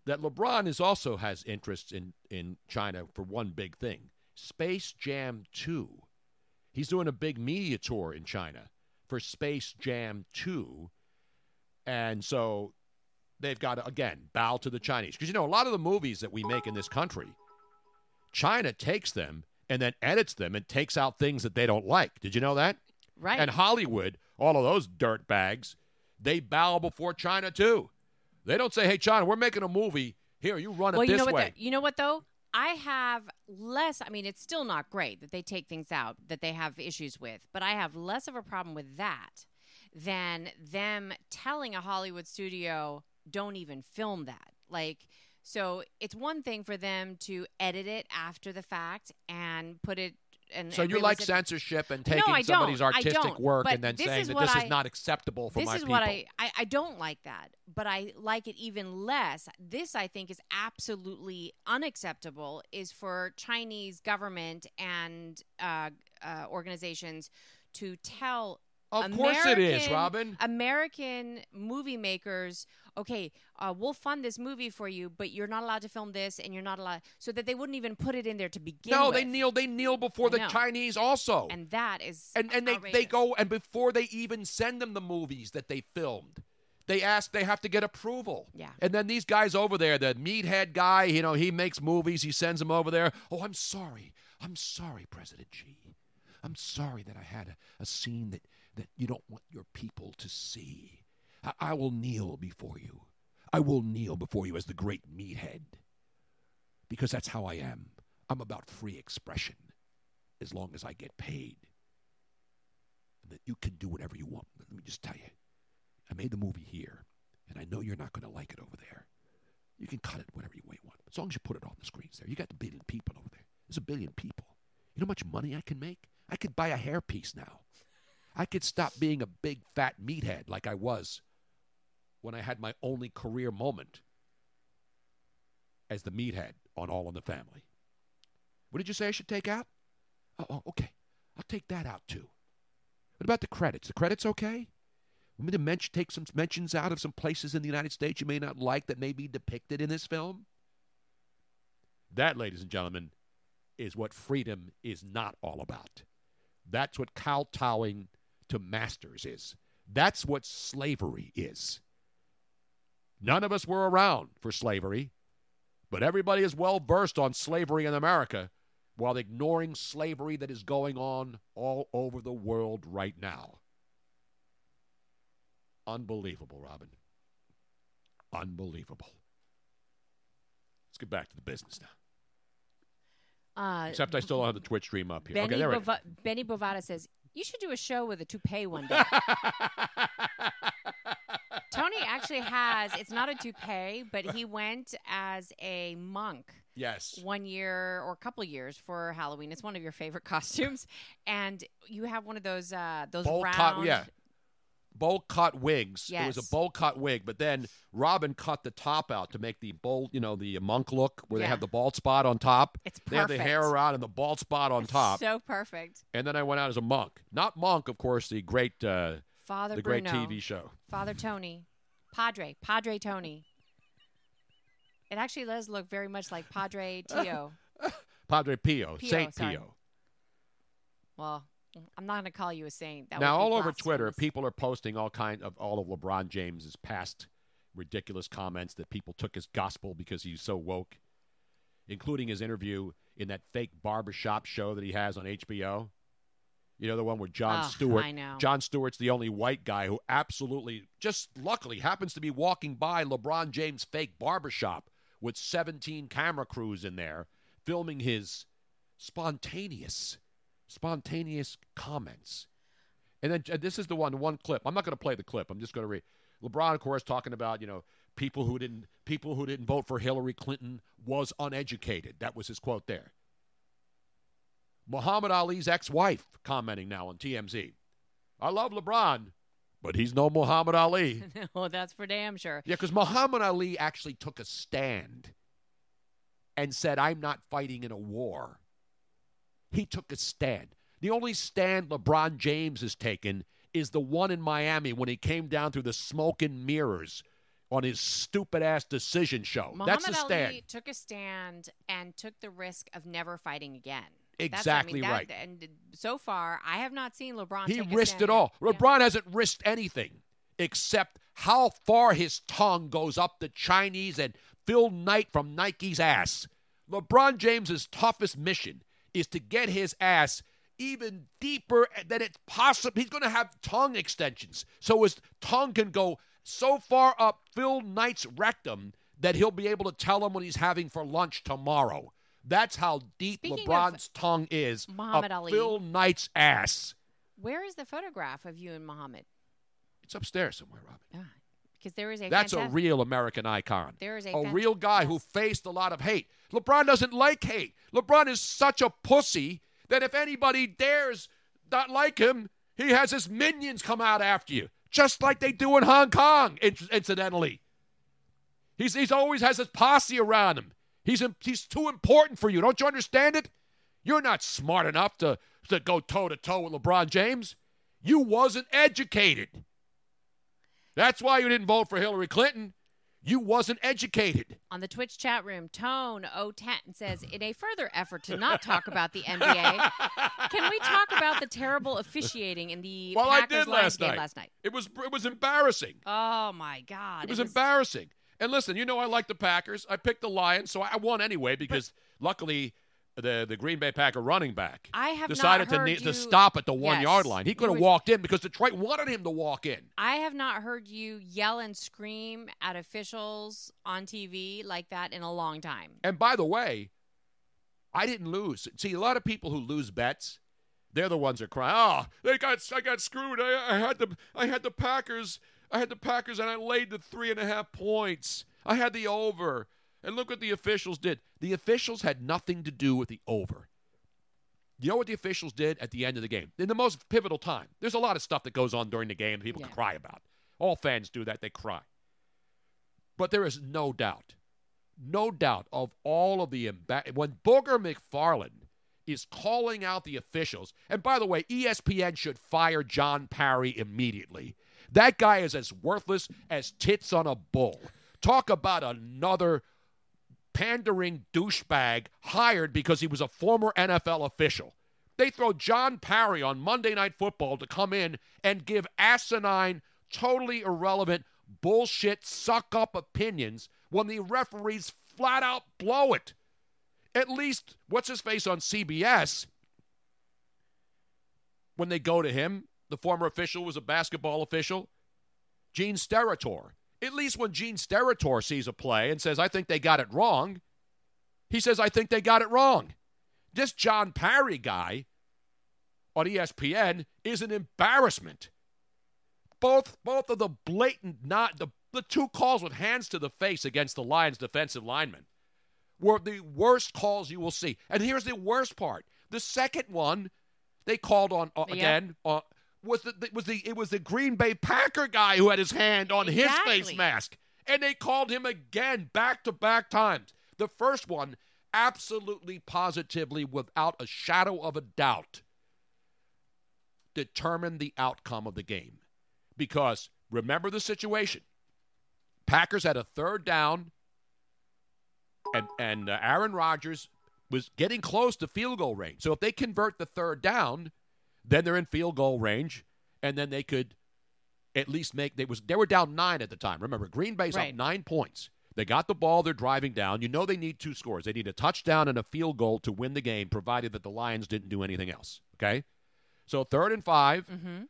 that LeBron is also has interests in, in China for one big thing Space Jam 2. He's doing a big media tour in China for Space Jam 2. And so they've got to, again, bow to the Chinese. Because, you know, a lot of the movies that we make in this country, China takes them and then edits them and takes out things that they don't like. Did you know that? Right. And Hollywood, all of those dirt bags, they bow before China too. They don't say, "Hey, China, we're making a movie. Here, you run it well, this you know what? way." the- you know what though? I have less. I mean, it's still not great that they take things out that they have issues with, but I have less of a problem with that than them telling a Hollywood studio, "Don't even film that." Like, so it's one thing for them to edit it after the fact and put it. And, so and you like it- censorship and taking I somebody's artistic work and then this saying that this I- is not acceptable for this my is people. what I, I I don't like that, but I like it even less. This I think is absolutely unacceptable. Is for Chinese government and uh, uh, organizations to tell. Of course it is, American- Robin. American movie makers, okay, uh, we'll fund this movie for you, but you're not allowed to film this, and you're not allowed, so that they wouldn't even put it in there to begin no, with. they kneel. They kneel before I the know. Chinese also. and that is and and they, they go and before they even send them the movies that they filmed they ask they have to get approval Yeah. and then these guys over there the meathead guy you know he makes movies he sends them over there oh i'm sorry i'm sorry president Xi. i'm sorry that i had a, a scene that that you don't want your people to see I, will kneel before you i will kneel before you as the great meathead because that's how i am i'm about free expression as long as i get paid that you can do whatever you want. Let me just tell you, I made the movie here, and I know you're not going to like it over there. You can cut it whatever you want, as long as you put it on the screens there. You got a billion people over there. There's a billion people. You know how much money I can make? I could buy a hairpiece now. I could stop being a big fat meathead like I was when I had my only career moment as the meathead on All in the Family. What did you say I should take out? Oh, oh, okay. I'll take that out too. What about the credits? The credits okay? Want me to mention, take some mentions out of some places in the United States you may not like that may be depicted in this film? That, ladies and gentlemen, is what freedom is not all about. That's what kowtowing to masters is. That's what slavery is. None of us were around for slavery, but everybody is well versed on slavery in America while ignoring slavery that is going on all over the world right now. Unbelievable, Robin. Unbelievable. Let's get back to the business now. Uh, Except I still don't have the Twitch stream up here. Benny, okay, there. Bova- Benny Bovada says you should do a show with a toupee one day. Actually has. It's not a toupee, but he went as a monk. Yes. One year or a couple years for Halloween. It's one of your favorite costumes, and you have one of those uh, those bowl round. cut, yeah. Bowl cut wigs. It was a bowl cut wig, but then Robin cut the top out to make the bowl, you know, the monk look where they have the bald spot on top. It's perfect. They have the hair around and the bald spot on top. So perfect. and then I went out as a monk. Not monk, of course, the great uh, Father the great TV show. Father Tony, Padre, Padre Tony. It actually does look very much like Padre Tio. Padre Pio, Pio, Saint sorry. Pio. well, I'm not going to call you a saint. That now all over Twitter, people are posting all kind of all of LeBron James's past ridiculous comments that people took as gospel because he's so woke, including his interview in that fake barbershop show that he has on HBO. You know the one where John Ugh, Stewart. I know. Jon Stewart's the only white guy who absolutely, just luckily, happens to be walking by LeBron James' fake barbershop with 17 camera crews in there filming his spontaneous, spontaneous comments. And then uh, this is the one, one clip. I'm not going to play the clip. I'm just going to read. LeBron, of course, talking about you know people who didn't people who didn't vote for Hillary Clinton was uneducated. That was his quote there. Muhammad Ali's ex-wife commenting now on TMZ. I love LeBron, but he's no Muhammad Ali. well, that's for damn sure. Yeah, because Muhammad Ali actually took a stand and said, I'm not fighting in a war. He took a stand. The only stand LeBron James has taken is the one in Miami when he came down through the smoke and mirrors on his stupid ass decision show. Muhammad That's the stand. Ali took a stand and took the risk of never fighting again. That's- I Exactly mean, that- right. And so far, I have not seen LeBron. He risked it all. yet. LeBron hasn't risked anything except how far his tongue goes up the Chinese and Phil Knight from Nike's ass. LeBron James's toughest mission is to get his ass even deeper than it's possible. He's going to have tongue extensions, so his tongue can go so far up Phil Knight's rectum that he'll be able to tell him what he's having for lunch tomorrow. That's how deep Speaking LeBron's tongue is Muhammad Ali. Phil Knight's ass. Where is the photograph of you and Muhammad? It's upstairs somewhere, Robin. Ah, because there is a That's a real American icon. There is a a fan- real guy who faced a lot of hate. LeBron doesn't like hate. LeBron is such a pussy that if anybody dares not like him, he has his minions come out after you, just like they do in Hong Kong. Incidentally, he's he's always has his posse around him. He's he's too important for you. Don't you understand it? You're not smart enough to to go toe to toe with LeBron James. You wasn't educated. That's why you didn't vote for Hillary Clinton. You wasn't educated. On the Twitch chat room, Tone 010 says, in a further effort to not talk about the NBA, can we talk about the terrible officiating in the Well, I Packers did last game night. last night? It was it was embarrassing. Oh my God! It was embarrassing. And listen, you know I like the Packers. I picked the Lions, so I won anyway because luckily the the Green Bay Packer running back I have decided to you- to stop at the one Yes. yard line. He could have walked in because Detroit wanted him to walk in. I have not heard you yell and scream at officials on TV like that in a long time. And by the way, I didn't lose. See, a lot of people who lose bets, they're the ones that cry, "Oh, they got I got screwed. I, I had the I had the Packers. I had the Packers, and I laid the three and a half points. I had the over, and look what the officials did. The officials had nothing to do with the over. You know what the officials did at the end of the game? In the most pivotal time. There's a lot of stuff that goes on during the game that people can cry about. All fans do that, they cry. But there is no doubt, no doubt of all of the emba- when Booger McFarland is calling out the officials. And by the way, ESPN should fire John Parry immediately. That guy is as worthless as tits on a bull. Talk about another pandering douchebag hired because he was a former NFL official. They throw John Parry on Monday Night Football to come in and give asinine, totally irrelevant, bullshit, suck up opinions when the referees flat out blow it. At least, what's his face on CBS? When they go to him, the former official was a basketball official, Gene Steratore. At least when Gene Steratore sees a play and says, I think they got it wrong, he says, I think they got it wrong. This John Parry guy on ESPN is an embarrassment. Both both of the blatant not the, the two calls with hands to the face against the Lions defensive lineman were the worst calls you will see. And here's the worst part. The second one they called on uh, Yeah. again uh, was the was the it was the Green Bay Packer guy who had his hand on his face mask. And they called him again back to back times. The first one absolutely positively without a shadow of a doubt determined the outcome of the game. Because remember the situation. Packers had a third down and and uh, Aaron Rodgers was getting close to field goal range. So if they convert the third down, then they're in field goal range, and then they could at least make. They was they were down nine at the time. Remember, Green Bay's Right. up nine points. They got the ball. They're driving down. You know they need two scores. They need a touchdown and a field goal to win the game, provided that the Lions didn't do anything else. Okay, so third and 5 Mm-hmm.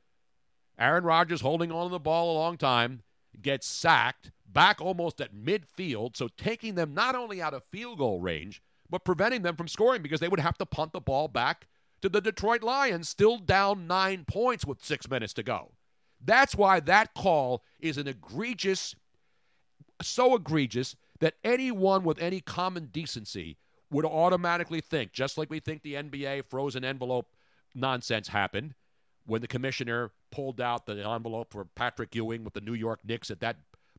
Aaron Rodgers holding on to the ball a long time, gets sacked, back almost at midfield, so taking them not only out of field goal range, but preventing them from scoring because they would have to punt the ball back to the Detroit Lions, still down nine points with six minutes to go. That's why that call is an egregious, so egregious that anyone with any common decency would automatically think, just like we think the NBA frozen envelope nonsense happened when the commissioner pulled out the envelope for Patrick Ewing with the New York Knicks at that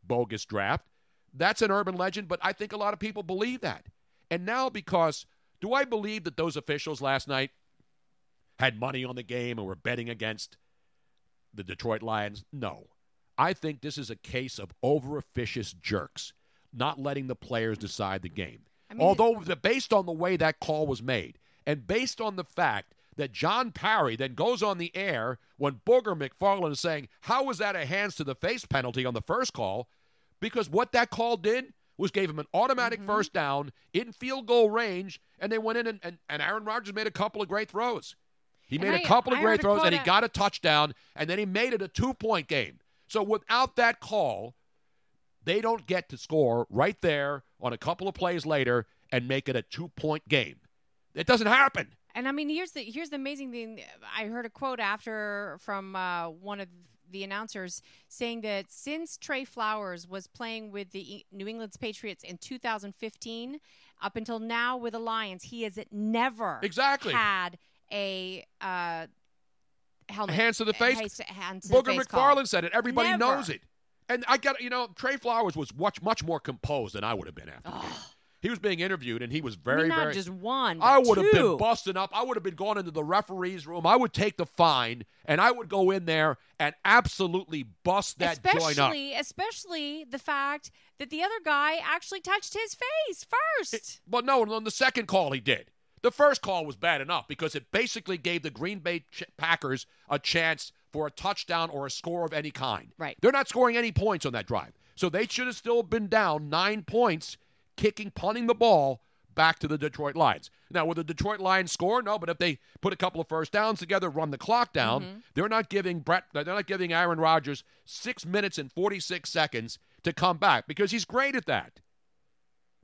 bogus draft. That's an urban legend, but I think a lot of people believe that. And now, because do I believe that those officials last night had money on the game and were betting against the Detroit Lions? No. I think this is a case of over officious jerks not letting the players decide the game. I mean- Although, the, based on the way that call was made, and based on the fact that John Parry then goes on the air when Booger McFarland is saying, How was that a hands to the face penalty on the first call? Because what that call did was gave him an automatic Mm-hmm. first down in field goal range, and they went in and, and, and Aaron Rodgers made a couple of great throws. He made a I- couple of I great throws, and he got a touchdown, and then he made it a two point game. So without that call, they don't get to score right there on a couple of plays later and make it a two point game. It doesn't happen. And I mean, here's the here's the amazing thing. I heard a quote after from uh, one of the announcers saying that since Trey Flowers was playing with the New England's Patriots in 2015, up until now with the Lions, he has never Exactly. had a uh, helmet Hands to the face. Hands to- to the Booger face McFarland call. said it. Everybody Never. knows it. And I got you know Trey Flowers was much much more composed than I would have been after. He was being interviewed and he was I very mean, not very. just one. I would have been busting up. I would have been going into the referee's room. I would take the fine and I would go in there and absolutely bust that joint up. especially, especially the fact that the other guy actually touched his face first. But no, on the second call he did. The first call was bad enough because it basically gave the Green Bay Ch- Packers a chance for a touchdown or a score of any kind. Right. They're not scoring any points on that drive. So they should have still been down nine points, kicking, punting the ball back to the Detroit Lions. Now, will the Detroit Lions score? No, but if they put a couple of first downs together, run the clock down, Mm-hmm. they're not giving Brett, they're not giving Aaron Rodgers six minutes and 46 seconds to come back because he's great at that.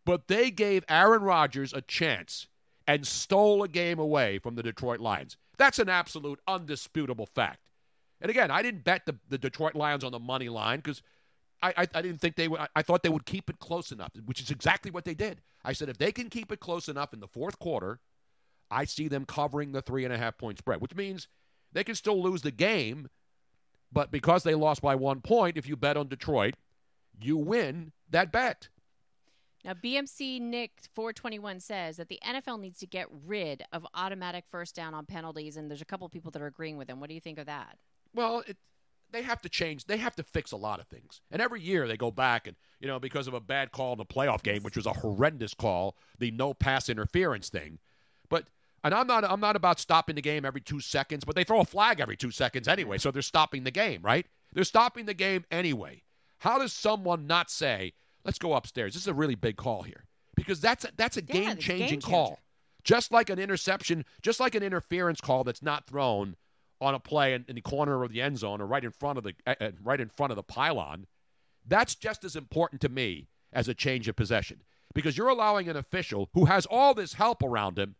But they gave Aaron Rodgers a chance and stole a game away from the Detroit Lions. That's an absolute undisputable fact. And again, I didn't bet the, the Detroit Lions on the money line because I, I, I didn't think they would. I, I thought they would keep it close enough, which is exactly what they did. I said if they can keep it close enough in the fourth quarter, I see them covering the three and a half point spread, which means they can still lose the game. But because they lost by one point, if you bet on Detroit, you win that bet. Now, BMC Nick 421 says that the NFL needs to get rid of automatic first down on penalties, and there's a couple people that are agreeing with him. What do you think of that? Well, it, they have to change. They have to fix a lot of things. And every year they go back and, you know, because of a bad call in a playoff game, which was a horrendous call, the no pass interference thing. But and I'm not I'm not about stopping the game every 2 seconds, but they throw a flag every 2 seconds anyway, so they're stopping the game, right? They're stopping the game anyway. How does someone not say, "Let's go upstairs. This is a really big call here." Because that's a, that's a Yeah, game-changing call. Just like an interception, just like an interference call that's not thrown on a play in, in the corner of the end zone or right in front of the uh, uh, right in front of the pylon, that's just as important to me as a change of possession because you're allowing an official who has all this help around him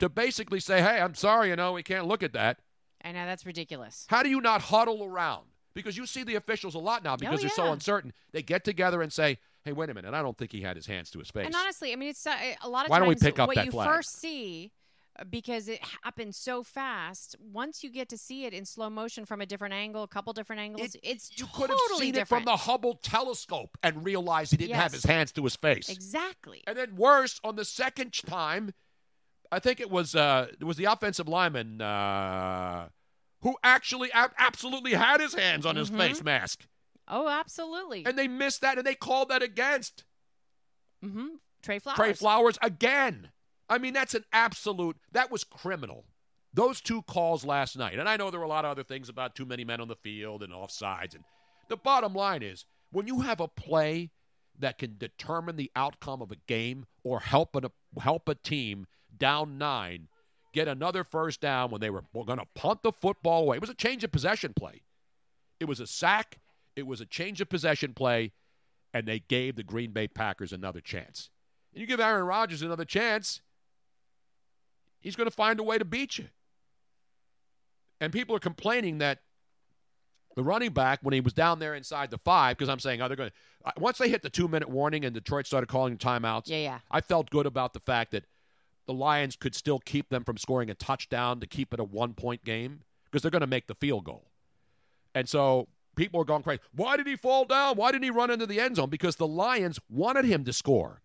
to basically say, "Hey, I'm sorry, you know, we can't look at that." I know that's ridiculous. How do you not huddle around? Because you see the officials a lot now because they're so Oh, uncertain. They get together and say, "Hey, wait a minute, I don't think he had his hands to his face." And honestly, I mean, it's uh, a lot of Why don't we pick up what that you flag? first see uh, because it happens so fast. Once you get to see it in slow motion from a different angle, a couple different angles, it's you totally could have seen it from the Hubble telescope and realized he didn't have Yes. his hands to his face. Exactly. And then worse, on the second time, I think it was uh, it was the offensive lineman uh, who actually ab- absolutely had his hands on his Mhm. face mask, Oh, absolutely. and they missed that, and they called that against mm-hmm. Trey Flowers. Trey Flowers again. I mean, that's an absolute. That was criminal. Those two calls last night, and I know there were a lot of other things about too many men on the field and offsides. And the bottom line is, when you have a play that can determine the outcome of a game or help a help a team down nine get another first down when they were going to punt the football away, it was a change of possession play. It was a sack. It was a change of possession play, and they gave the Green Bay Packers another chance. And you give Aaron Rodgers another chance, he's going to find a way to beat you. And people are complaining that the running back, when he was down there inside the five, because I'm saying, oh, they're going to. Uh, once they hit the two minute warning and Detroit started calling timeouts, Yeah, yeah. I felt good about the fact that the Lions could still keep them from scoring a touchdown to keep it a one point game because they're going to make the field goal. And so people are going crazy. Why did he fall down? Why didn't he run into the end zone? Because the Lions wanted him to score.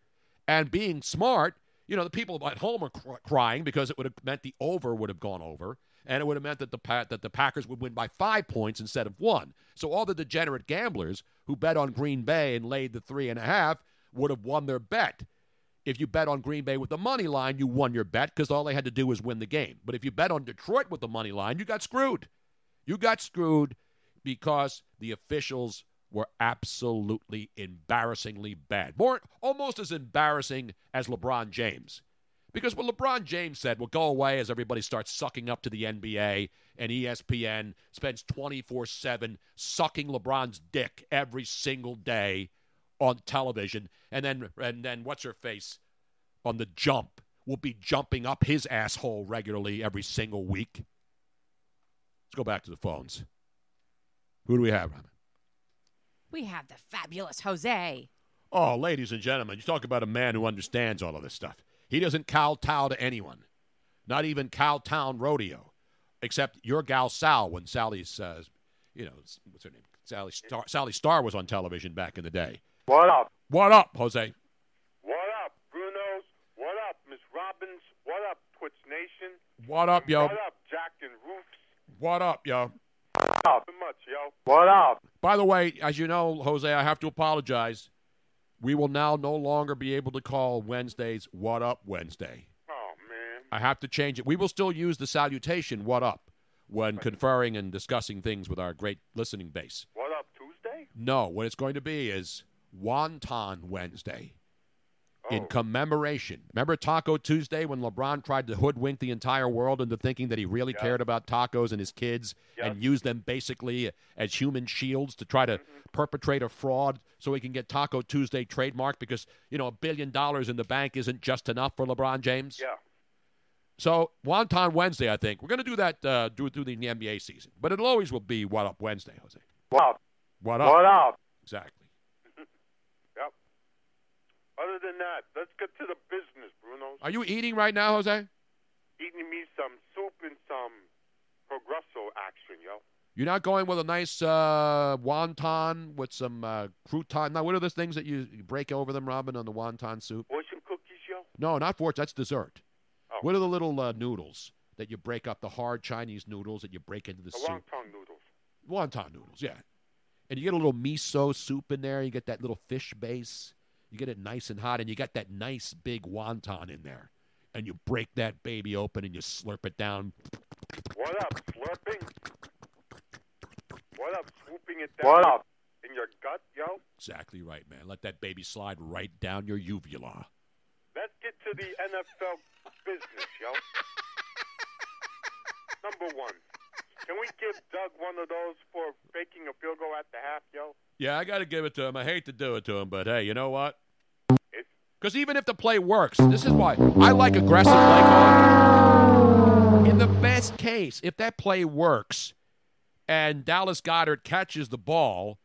And being smart, you know, the people at home are cr- crying because it would have meant the over would have gone over. And it would have meant that the pa- that the Packers would win by five points instead of one. So all the degenerate gamblers who bet on Green Bay and laid the three and a half would have won their bet. If you bet on Green Bay with the money line, you won your bet because all they had to do was win the game. But if you bet on Detroit with the money line, you got screwed. You got screwed because the officials were absolutely embarrassingly bad. More almost as embarrassing as LeBron James. Because what LeBron James said will go away as everybody starts sucking up to the NBA and ESPN spends 24 7 sucking LeBron's dick every single day on television. And then, and then what's her face on the jump will be jumping up his asshole regularly every single week. Let's go back to the phones. Who do we have? We have the fabulous Jose. Oh, ladies and gentlemen, you talk about a man who understands all of this stuff. He doesn't kowtow to anyone, not even Cowtown Rodeo, except your gal Sal when Sally's, uh, you know, what's her name? Sally Star, Sally Star was on television back in the day. What up? What up, Jose? What up, Bruno's? What up, Miss Robbins? What up, Twitch Nation? What up, yo? What up, Jack and Roofs? What up, yo? What up? much, yo. What up? By the way, as you know, Jose, I have to apologize. We will now no longer be able to call Wednesdays What Up Wednesday. Oh, man. I have to change it. We will still use the salutation What Up when conferring and discussing things with our great listening base. What up, Tuesday? No, what it's going to be is Wonton Wednesday. Oh. In commemoration. Remember Taco Tuesday when LeBron tried to hoodwink the entire world into thinking that he really cared about tacos and his kids and used them basically as human shields to try to Mm-hmm. perpetrate a fraud so he can get Taco Tuesday trademarked because, you know, a billion dollars in the bank isn't just enough for LeBron James? Yeah. So Wonton Wednesday, I think. We're going to do that uh, do it through the NBA season. But it always will be What Up Wednesday, Jose. What up? What up? What up? Exactly. Other than that, let's get to the business, Bruno. Are you eating right now, Jose? Eating me some soup and some Progresso action, yo. You're not going with a nice uh, wonton with some uh, crouton. Now, what are those things that you, you break over them, Robin, on the wonton soup? Fortune cookies, yo. No, not fortune. That's dessert. Oh. What are the little uh, noodles that you break up? The hard Chinese noodles that you break into the The soup. wonton noodles. Wonton noodles, yeah. And you get a little miso soup in there. You get that little fish base. You get it nice and hot, and you got that nice big wonton in there. And you break that baby open and you slurp it down. What up, slurping? What up, swooping it down What up? in your gut, yo? Exactly right, man. Let that baby slide right down your uvula. Let's get to the NFL business, yo. Number one, can we give Doug one of those for faking a field goal at the half, yo? Yeah, I got to give it to him. I hate to do it to him, but hey, you know what? Because even if the play works, this is why I like aggressive play calling. In the best case, if that play works and Dallas Goedert catches the ball,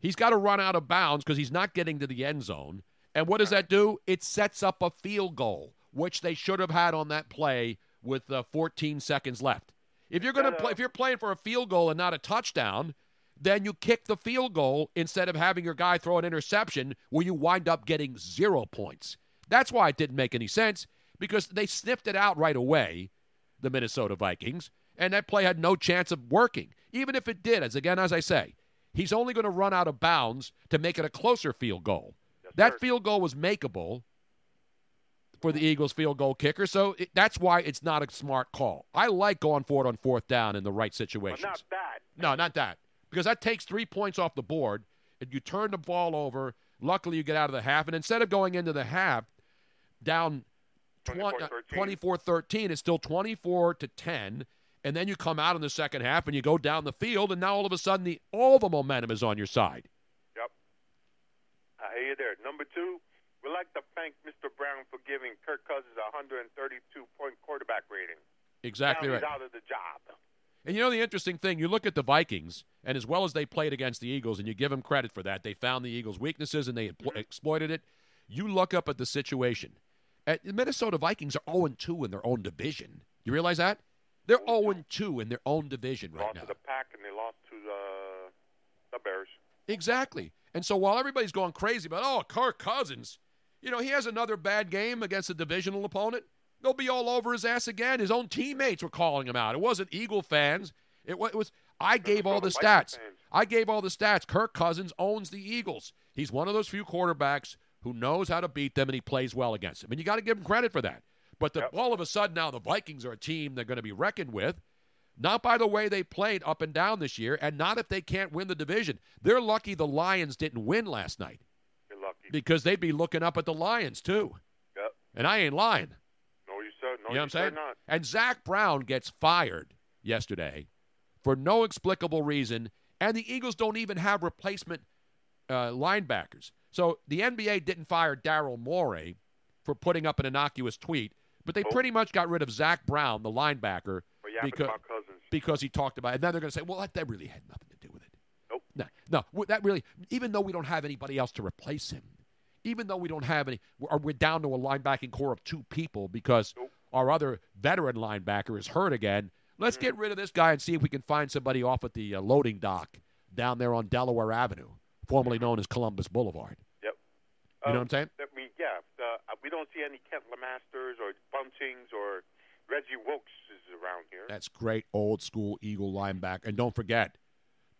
he's got to run out of bounds because he's not getting to the end zone. And what does that do? It sets up a field goal, which they should have had on that play with uh, 14 seconds left. If you're going to play, uh-huh. if you're playing for a field goal and not a touchdown, then you kick the field goal instead of having your guy throw an interception where you wind up getting zero points. That's why it didn't make any sense because they sniffed it out right away, the Minnesota Vikings, and that play had no chance of working. Even if it did, as again as I say, he's only going to run out of bounds to make it a closer field goal. that field goal was makeable for the Eagles field goal kicker, so it, that's why it's not a smart call. I like going for it on fourth down in the right situations. But not that. No, not that. Because that takes three points off the board, and you turn the ball over. Luckily, you get out of the half, and instead of going into the half down uh, 24 13, it's still 24 to 10. And then you come out in the second half and you go down the field, and now all of a sudden, the, all the momentum is on your side. Yep. I hear you there. Number two, we'd like to thank Mr. Brown for giving Kirk Cousins a 132 point quarterback rating. Exactly now right. He's out of the job. And you know the interesting thing, you look at the Vikings, and as well as they played against the Eagles, and you give them credit for that, they found the Eagles' weaknesses and they empl- mm-hmm. exploited it. You look up at the situation. At the Minnesota Vikings are 0 2 in their own division. You realize that? They're 0 2 in their own division right lost now. to the Pack and they lost to the the Bears. Exactly. And so while everybody's going crazy about, oh, Kirk Cousins, you know, he has another bad game against a divisional opponent, they'll be all over his ass again. His own teammates were calling him out. It wasn't Eagle fans. It wa- it was, I gave all the stats. I gave all the stats. Kirk Cousins owns the Eagles. He's one of those few quarterbacks who knows how to beat them and he plays well against them. And you got to give him credit for that. But the, all of a sudden now the Vikings are a team they're going to be reckoned with. Not by the way they played up and down this year, and not if they can't win the division. They're lucky the Lions didn't win last night. Because they'd be looking up at the Lions too. Yep. And I ain't lying. No, you sir. No, you know what I'm saying? not. And Zach Brown gets fired yesterday for no explicable reason, and the Eagles don't even have replacement uh, linebackers. So the NBA didn't fire Daryl Morey for putting up an innocuous tweet, but they pretty much got rid of Zach Brown, the linebacker, because, because he talked about it. And then they're going to say, well, that, that really had nothing to do with it. Nope. No, no, that really, even though we don't have anybody else to replace him, even though we don't have any, we're, we're down to a linebacking core of two people because our other veteran linebacker is hurt again. Let's Mm-hmm. get rid of this guy and see if we can find somebody off at the uh, loading dock down there on Delaware Avenue, formerly known as Columbus Boulevard. Yep. You know what I'm saying? I mean, yeah. Uh, we don't see any Kent Lamasters or Buntings or Reggie Wilkes is around here. That's great old school Eagle linebacker. And don't forget,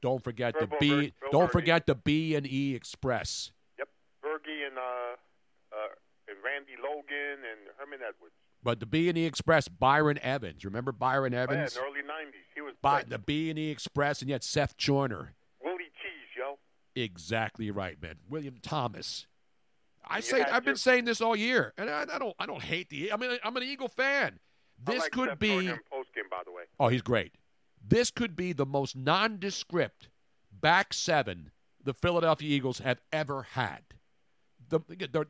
don't forget the B. Don't forget the B and E Express. Yep. Bergie and uh, uh, and Randy Logan and Herman Edwards. But the B and E Express, Byron Evans. Remember Byron Oh, yeah, in the early '90s, he was By the B and E Express, and yet Seth Joyner. Willie Cheese, yo. Exactly right, man. William Thomas. I say I've been saying this all year, and I, I don't I don't hate the. I mean I'm an Eagle fan. This like could Seth be. Joyner in postgame, by the way. Oh, he's great. This could be the most nondescript back seven the Philadelphia Eagles have ever had. The,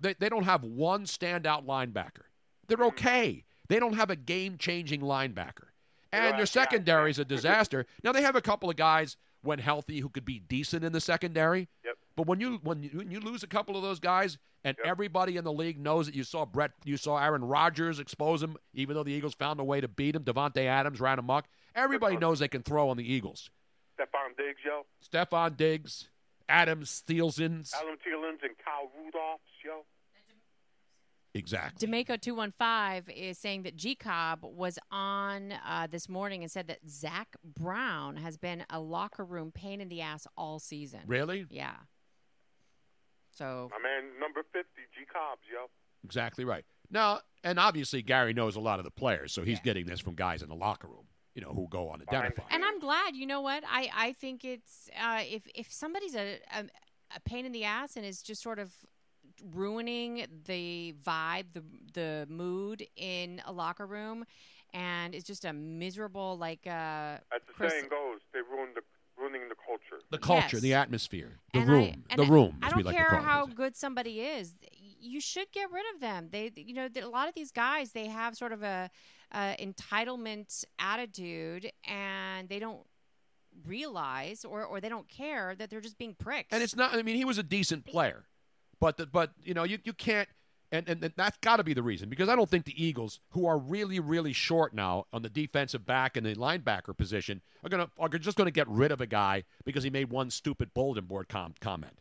they, they don't have one standout linebacker. They're hmm. okay. They don't have a game changing linebacker. And their secondary is a disaster. Now, they have a couple of guys, when healthy, who could be decent in the secondary. Yep. But when you when you, when you lose a couple of those guys, and everybody in the league knows that you saw Brett, you saw Aaron Rodgers expose him, even though the Eagles found a way to beat him. Davante Adams ran amok. Everybody knows they can throw on the Eagles. Stefon Diggs, yo. Stefon Diggs, Adams, Thielsons. Alan Thielens and Kyle Rudolphs, yo. Exactly. D'Amico two one five is saying that G Cobb was on uh, this morning and said that Zach Brown has been a locker room pain in the ass all season. Really? Yeah. So My man, number 50, G Cobbs, yo. Exactly right. Now, and obviously Gary knows a lot of the players, so he's getting this from guys in the locker room, you know, who go unidentified. And I'm glad. You know what? I I think it's uh, if if somebody's a, a a pain in the ass and is just sort of ruining the vibe, the the mood in a locker room, and it's just a miserable like. Uh, As the Chris- saying goes, they ruined the ruining the culture. The culture, Yes. the atmosphere, the And I- room, and the I- room, I as we don't like to care call how it. good somebody is. You should get rid of them. They, you know, a lot of these guys they have sort of a, a entitlement attitude, and they don't realize or or they don't care that they're just being pricks. And it's not. I mean, he was a decent player, but the, but you know, you you can't. And, and that's got to be the reason because I don't think the Eagles, who are really really short now on the defensive back and the linebacker position, are gonna are just gonna get rid of a guy because he made one stupid bulletin board com- comment.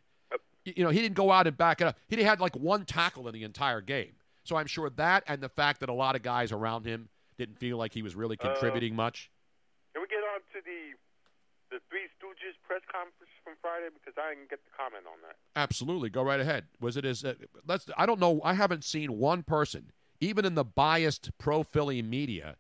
You you know, he didn't go out and back it up. He had like one tackle in the entire game. So I'm sure that and the fact that a lot of guys around him didn't feel like he was really Uh, contributing much. Can we get on to the the Three Stooges press conference from Friday because I didn't get to comment on that. Absolutely, go right ahead. Was it as uh, let's? I don't know. I haven't seen one person, even in the biased pro Philly media,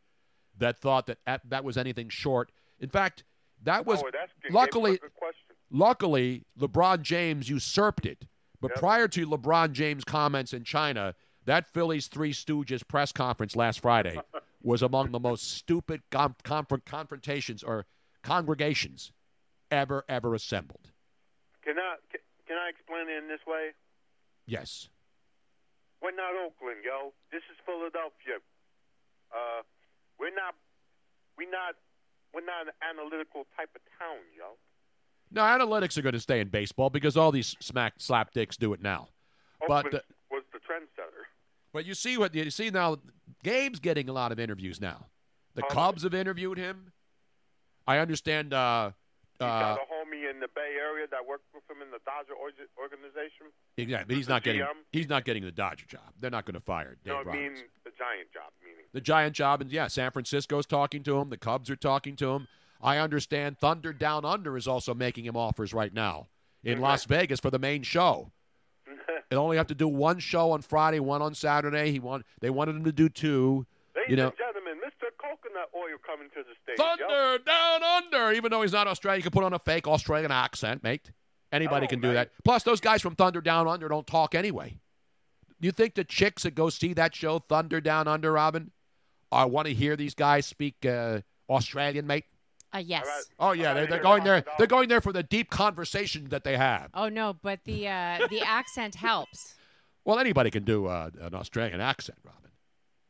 that thought that at, that was anything short. In fact, that was oh, that's luckily. A good question. Luckily, LeBron James usurped it. But Yep. prior to LeBron James' comments in China, that Phillies Three Stooges press conference last Friday was among the most stupid com- conf- confrontations or congregations ever ever assembled. Can I can, I explain it in this way? Yes. We're not Oakland, yo. This is Philadelphia. Uh, we're not we not we're not an analytical type of town, yo. Now, analytics are going to stay in baseball because all these smack slap dicks do it now. But Oakland uh, was the trendsetter. but you see what you see now. Gabe's getting a lot of interviews now. The Cubs have interviewed him. I understand. Uh, He's uh, got a homie in the Bay Area that worked with him in the Dodger organization. exactly, but he's not getting. GM. He's not getting the Dodger job. They're not going to fire Dave no, I Roberts. mean the Giant job. Meaning the Giant job, and yeah, San Francisco's talking to him. The Cubs are talking to him. I understand Thunder Down Under is also making him offers right now in Las Vegas for the main show. They only have to do one show on Friday, one on Saturday. He want they wanted him to do two. Ladies you know, and gentlemen, Mr. Coconut oil coming to the states. yo. Thunder down under. Even though he's not Australian, you can put on a fake Australian accent, mate. Anybody Oh, can do mate. that. Plus, those guys from Thunder Down Under don't talk anyway. You think the chicks that go see that show, Thunder Down Under, Robin, I want to hear these guys speak uh, Australian, mate? Uh, yes. Oh yeah, they're, they're going there. They're going there for the deep conversation that they have. Oh no, but the uh, the accent helps. Well, anybody can do uh, an Australian accent, Robin.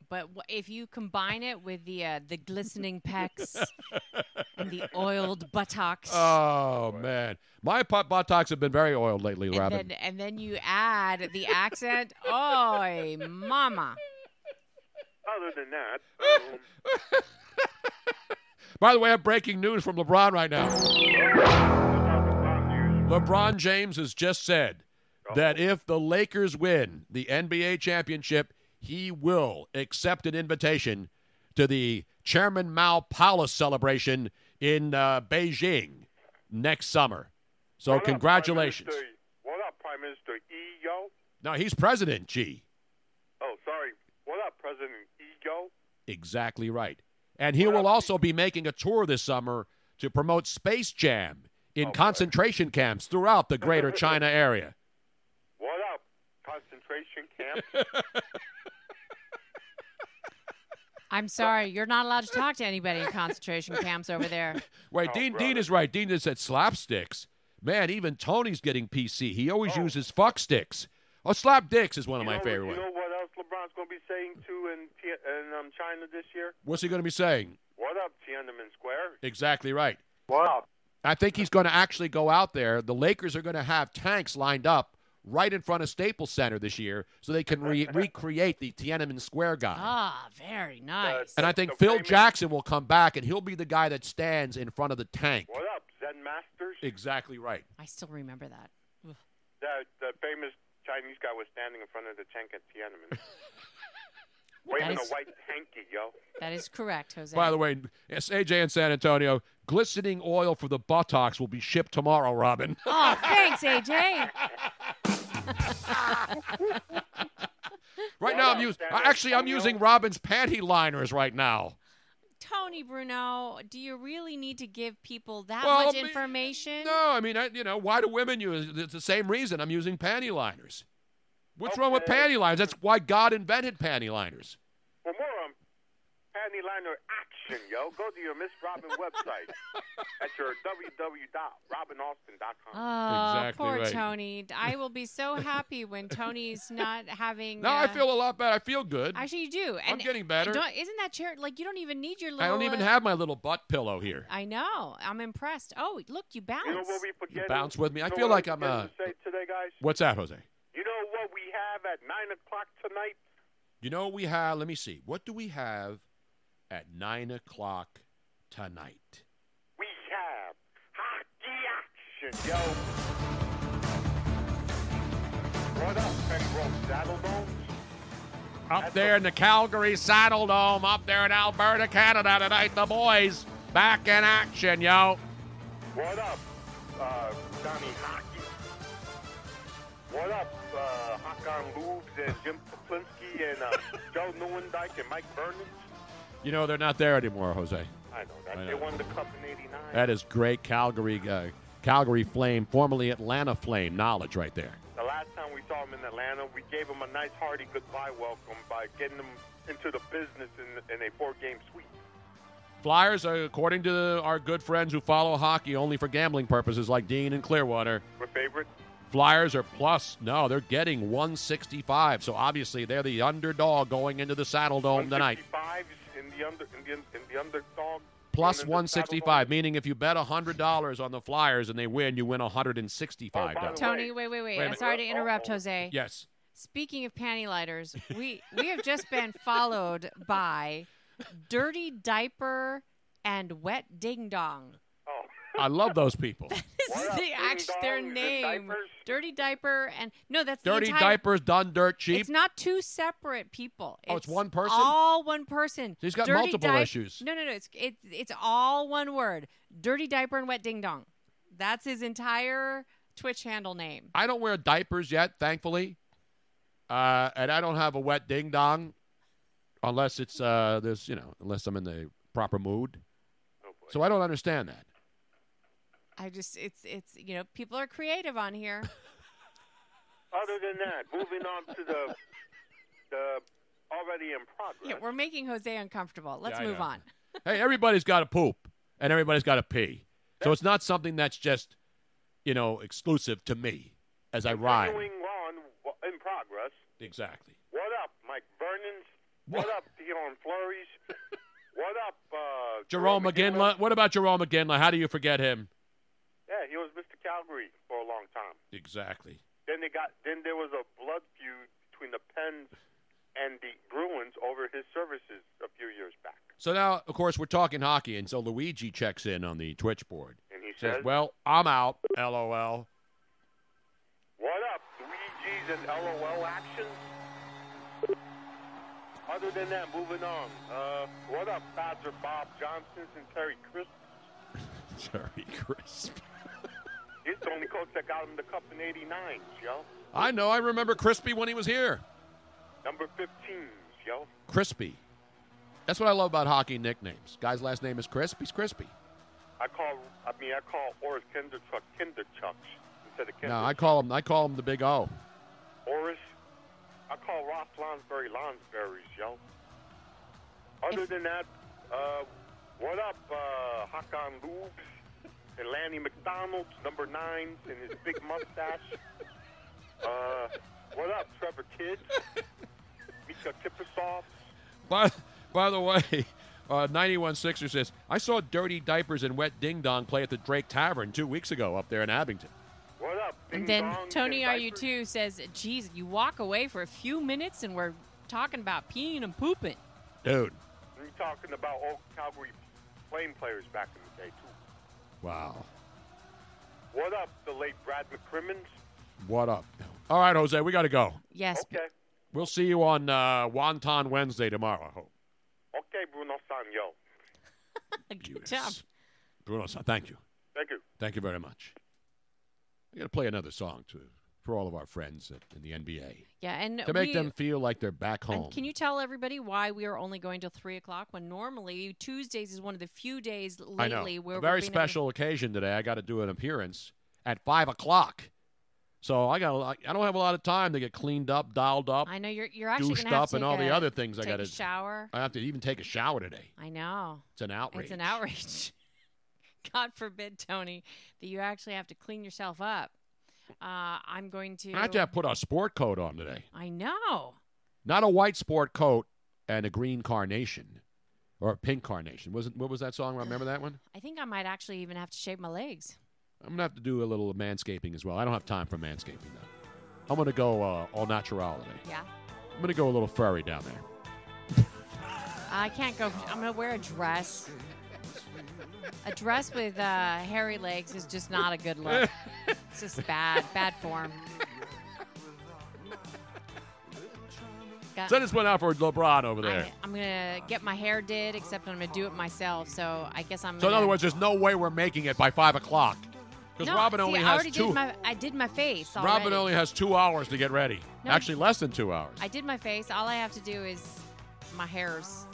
But wh- if you combine it with the uh, the glistening pecs and the oiled buttocks, Oh man, my butt buttocks have been very oiled lately, and Robin. then and then you add the accent, oh mama. Other than that, um, By the way, I have breaking news from LeBron right now. LeBron James has just said that if the Lakers win the NBA championship, he will accept an invitation to the Chairman Mao Palace celebration in uh, Beijing next summer. So, what congratulations. Minister- What up, Prime Minister E, yo? No, he's president, G. Oh, sorry. What up, President E, yo? Exactly right. And he will also be making a tour this summer to promote Space Jam in oh, concentration camps throughout the greater China area. What up, concentration camp? I'm sorry, you're not allowed to talk to anybody in concentration camps over there. Wait, Oh, Dean, Dean is right. Dean just said slapsticks. Man, even Tony's getting PC. He always oh. uses fuck sticks. Oh, slap dicks is one of my you know, favorite ones. Know LeBron's going to be saying too in in um, China this year? What's he going to be saying? What up, Tiananmen Square? Exactly right. What up? I think he's going to actually go out there. The Lakers are going to have tanks lined up right in front of Staples Center this year so they can re- recreate the Tiananmen Square guy. Ah, very nice. And I think Phil Jackson will come back and he'll be the guy that stands in front of the tank. What up, Zen Masters? Exactly right. I still remember that. Ugh. The, the famous Chinese guy was standing in front of the tank at Tiananmen. Waving That is- a white hanky, yo. That is correct, Jose. By the way, yes, AJ in San Antonio, glistening oil for the buttocks will be shipped tomorrow, Robin. Oh, thanks, AJ. right now, I'm using. Actually, I'm using Robin's panty liners right now. Tony Bruno, do you really need to give people that Well, much I mean, information? No, I mean, I, you know, why do women use? It's the same reason I'm using panty liners. What's wrong with panty liners? That's why God invented panty liners. For more panty liner action, yo, go to your Miss Robin website at your www.robinaustin.com. Oh, Exactly poor right. Tony. I will be so happy when Tony's not having. No, I uh, feel a lot better. I feel good. Actually, you do. And I'm getting better. Don't, isn't that chair like you don't even need your little? I don't even uh, have my little butt pillow here. I know. I'm impressed. Oh, look, you bounce. You know what we You forget? bounce with me. I feel like I'm forgetting uh to say today, guys. What's that, Jose? You know what we have at nine o'clock tonight? You know what we have? Let me see. What do we have at nine o'clock tonight? We have hockey action, yo. What up, Pengrowth Saddle Dome? Up there in the Calgary Saddle Dome, up there in Alberta, Canada tonight, the boys back in action, yo. What up, uh, Johnny Hockey? What up, uh, Hakan and Jim Peplinski and uh, Joe Nieuwendyk and Mike Vernon? You know they're not there anymore, Jose. I know that. I They won the Cup in 89. That is great Calgary, uh, Calgary Flame, formerly Atlanta Flame knowledge right there. The last time we saw him in Atlanta, we gave him a nice hearty goodbye welcome by getting him into the business in, in a four-game sweep. Flyers, uh, according to our good friends who follow hockey only for gambling purposes, like Dean and Clearwater, We're favorite. Flyers are plus. No, they're getting 165. So obviously they're the underdog going into the Saddle Dome tonight. 165 the under in the, in the underdog. Plus going into the Saddle 165, meaning if you bet $100 on the Flyers and they win, you win $165. Tony, wait, wait, wait. Wait a I'm sorry to interrupt, oh, oh. Jose. Yes. Speaking of panty lighters, we we have just been followed by dirty diaper and wet ding dong. I love those people. This is the act, their name. Dirty diaper and no, that's the Dirty entire- diapers done dirt cheap. It's not two separate people. Oh, it's one person? All one person. He's got Dirty multiple di- issues. No, no, no. It's it's it's all one word. Dirty diaper and wet ding dong. That's his entire Twitch handle name. I don't wear diapers yet, thankfully. Uh, and I don't have a wet ding dong unless it's uh there's you know, unless I'm in the proper mood. Oh, so I don't understand that. I just it's it's you know people are creative on here. Other than that, moving on to the the already in progress. yeah, we're making Jose uncomfortable. Let's Yeah, I move know. on. hey, everybody's got to poop and everybody's got to pee. So it's not something that's just, you know, exclusive to me as I ride. Continuing on w- in progress. Exactly. What up, Mike Vernon's? What, up, Dion Flurries? what up, uh, Jarome Iginla. What about Jarome Iginla? How do you forget him? Yeah, he was Mr. Calgary for a long time. Exactly. Then they got. Then there was a blood feud between the Pens and the Bruins over his services a few years back. So now, of course, we're talking hockey, and so Luigi checks in on the Twitch board. And he Says, says, "Well, I'm out." LOL. What up, Luigi's and LOL action? Other than that, moving on. Uh, what up, Badger Bob Johnson and Terry Crisp? Terry Crisp. He's the only coach that got him the cup in '89, yo. I know. I remember Crispy when he was here. Number 15, yo. Crispy. That's what I love about hockey nicknames. Guy's last name is Crisp. He's Crispy. I call. I mean, I call Oris Kindrachuk Kindrachuks instead of Kinder. No, I call him. I call him the Big O. Oris. I call Ross Lonsberry Lonsberries, yo. Other than that, uh, what up, uh, Hakan Loobs and Lanny McDonald, number nine, and his big mustache? Uh, what up, Trevor Kidd? Miikka Kiprusoff? By, by the way, uh, 91 Sixer says, I saw Dirty Diapers and Wet Ding Dong play at the Drake Tavern two weeks ago up there in Abington. What up, Ding And then Tony Are You Too says, "Geez, you walk away for a few minutes and we're talking about peeing and pooping." Dude. We're talking about old Calgary Flame players back in the day, too. Wow. What up, the late Brad McCrimmons? What up? All right, Jose, we got to go. Yes. Okay. We'll see you on uh, Wonton Wednesday tomorrow, I hope. Okay, Bruno San, yo. Good job. Bruno, Sa- thank you. Thank you. Thank you very much. I got to play another song to, for all of our friends at, in the NBA Yeah, and to make we- them feel like they're back And home. can you tell everybody why we are only going till three o'clock when normally Tuesdays is one of the few days I know. lately where a very special occasion today. I got to do an appearance at five o'clock, so I got. a lot- I don't have a lot of time to get cleaned up, dialed up. I know you're you're actually douched up, and all the other things I got a to shower. I have to even take a shower today. I know. It's an outrage. It's an outrage. God forbid, Tony, that you actually have to clean yourself up. Uh, I'm going to. I have to have put a sport coat on today. I know. Not a white sport coat and a green carnation, or a pink carnation. Was it? What was that song? Remember that one? I think I might actually even have to shave my legs. I'm gonna have to do a little manscaping as well. I don't have time for manscaping though. I'm gonna go uh, all natural today. Yeah. I'm gonna go a little furry down there. I can't go. I'm gonna wear a dress. A dress with uh, hairy legs is just not a good look. it's just bad, bad form. Got- Send this one out for LeBron over there. I, I'm gonna get my hair did, except I'm gonna do it myself. So I guess I'm. so in other words, there's no way we're making it by five o'clock because no, Robin see, only I has already two. Did my, I did my face. Already. Robin only has two hours to get ready. No. Actually, less than two hours. I did my face. All I have to do is my hairs.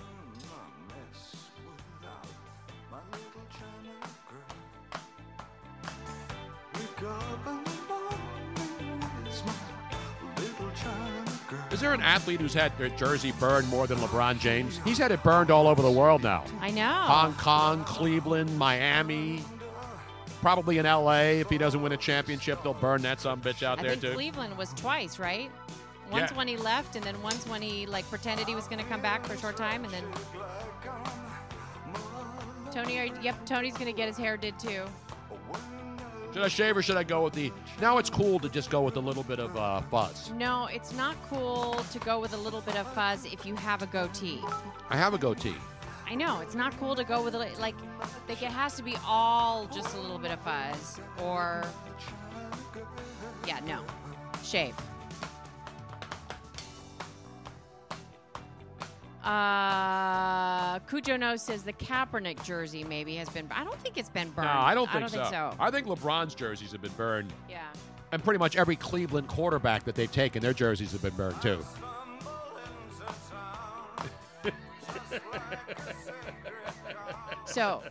Is there an athlete who's had their jersey burned more than LeBron James? He's had it burned all over the world now. I know. Hong Kong, Cleveland, Miami, probably in L.A. If he doesn't win a championship, they'll burn that some bitch out I there think too. Cleveland was twice, right? Once Yeah. when he left, and then once when he like pretended he was going to come back for a short time, and then Tony, are, yep, Tony's going to get his hair did too. Should I shave or should I go with the? Now it's cool to just go with a little bit of uh, fuzz. No, it's not cool to go with a little bit of fuzz if you have a goatee. I have a goatee. I know it's not cool to go with a, li- like like it has to be all just a little bit of fuzz or yeah, no, shave. Uh, Cujo knows says the Kaepernick jersey maybe has been. I don't think it's been burned. No, I don't think, I don't think so. I think LeBron's jerseys have been burned, Yeah. and pretty much every Cleveland quarterback that they've taken, their jerseys have been burned too. So,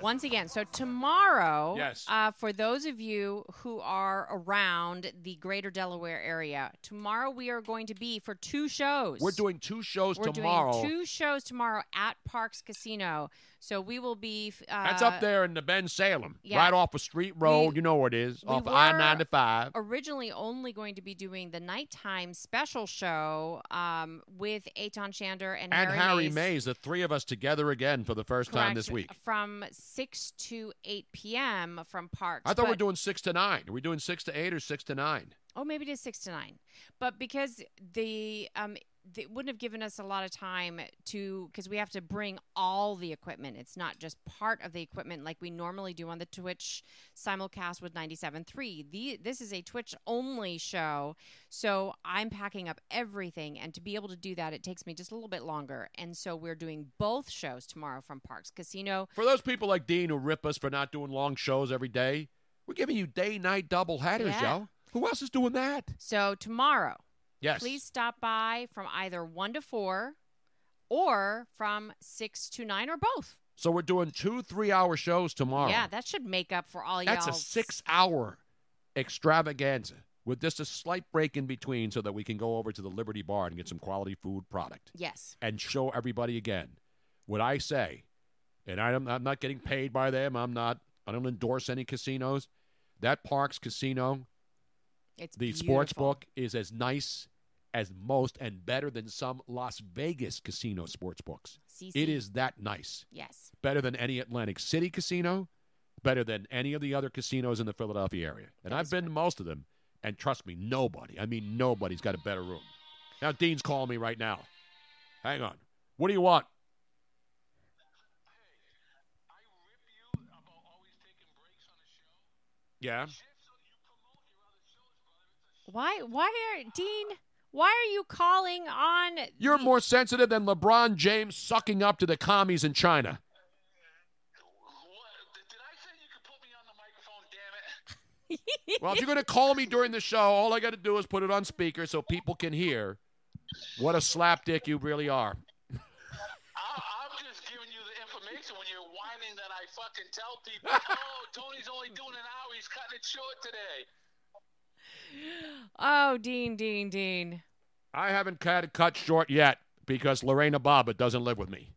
once again, so tomorrow, Yes. uh, for those of you who are around the greater Delaware area, tomorrow we are going to be for two shows. We're doing two shows We're tomorrow. doing two shows tomorrow at Parx Casino. So we will be. Uh, That's up there in the Bensalem, yeah. right off a street road. We- you know where it is, we off I ninety five. Originally, only going to be doing the nighttime special show um, with Aton Shander and, And Harry, Harry Mayes. Mayes, the three of us together again for the first time this week. From 6 to 8 p.m. from Parx. I thought we are doing six to nine. Are we doing six to eight or six to nine? Oh, maybe it is six to nine. But because the um, they wouldn't have given us a lot of time to because we have to bring all the equipment. It's not just part of the equipment like we normally do on the Twitch simulcast with 97.3. The this is a Twitch only show, so I'm packing up everything, and to be able to do that, it takes me just a little bit longer. And so we're doing both shows tomorrow from Parx Casino. For those people like Dean who rip us for not doing long shows every day, we're giving you day night double headers, Yeah. yo. Who else is doing that? So tomorrow, Yes. please stop by from either one to four, or from six to nine, or both. So we're doing two three hour shows tomorrow. Yeah, that should make up for all y'all. That's a six hour extravaganza with just a slight break in between so that we can go over to the Liberty Bar and get some quality food product. Yes. And show everybody again what I say. And I'm, I'm not getting paid by them. I'm not, I don't endorse any casinos. That Parx Casino, It's the beautiful. sports book, is as nice as most and better than some Las Vegas casino sports books. CC. It is that nice Yes. better than any Atlantic City casino, better than any of the other casinos in the Philadelphia area. And I've been to most of them, and trust me, nobody, I mean, nobody's got a better room. Now, Dean's calling me right now. Hang on. What do you want? Yeah. Why? Why are Dean? Why are you calling on? You're more sensitive than LeBron James sucking up to the commies in China. Well, if you're going to call me during the show, all I got to do is put it on speaker so people can hear what a slapdick you really are. I'm just giving you the information when you're whining that I fucking tell people, oh, Tony's only doing an hour. He's cutting it short today. Oh, Dean, Dean, Dean. I haven't cut it cut short yet because Lorena Bobbitt doesn't live with me.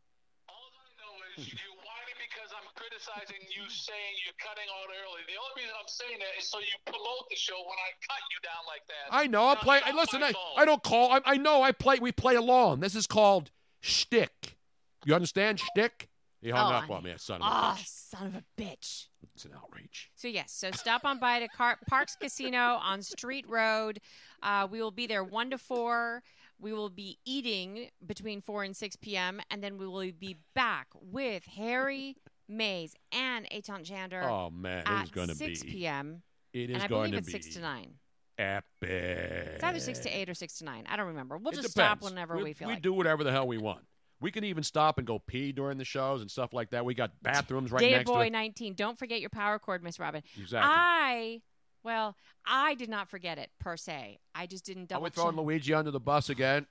All I know is You're whining because I'm criticizing you saying you're cutting out early. The only reason I'm saying that is so you promote the show when I cut you down like that. I know. I Now, play. get off Listen, I. I don't call. I, I know. I play. We play along. This is called shtick. You understand shtick? He hung Oh, up on me, son of a Oh, bitch. son of a bitch. It's an outrage. So yes, so stop on by to Car- Parx Casino on Street Road. Uh, we will be there one to four. We will be eating between four and six p.m. and then we will be back with Harry Mayes and Aton Chander. Oh, man, it is gonna be six p.m. It is and I going believe to it's be six to nine. Epic. It's either six to eight or six to nine. I don't remember. We'll It just depends. stop whenever we, feel we like. do whatever the hell we want. We can even stop and go pee during the shows and stuff like that. We got bathrooms right Data next Boy to it. 19. Don't forget your power cord, Miss Robin. Exactly. I, well, I did not forget it per se. I just didn't double. Are we throwing check. Luigi under the bus again?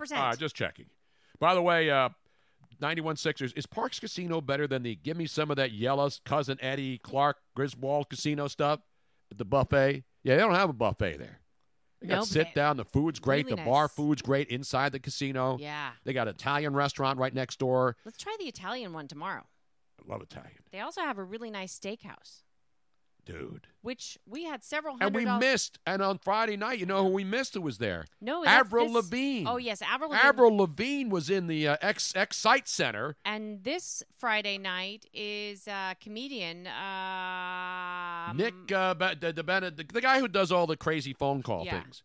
100%. All right, just checking. By the way, uh, 91 Sixers, is Parx Casino better than the give me some of that yellow cousin Eddie Clark Griswold casino stuff at the buffet? Yeah, they don't have a buffet there. They got No, sit down. The food's great. really the bar food's great inside the casino. Yeah. They got an Italian restaurant right next door. Let's try the Italian one tomorrow. I love Italian, They also have a really nice steakhouse, dude. which we had several And we missed. And on Friday night, you know who we missed who was there? No, Avril Lavigne. Oh, yes, Avril Lavigne. Avril Lavigne was in the uh, X Xcite Center. And this Friday night is uh, comedian um, Nick, uh, the, the, the, the guy who does all the crazy phone call Yeah. things.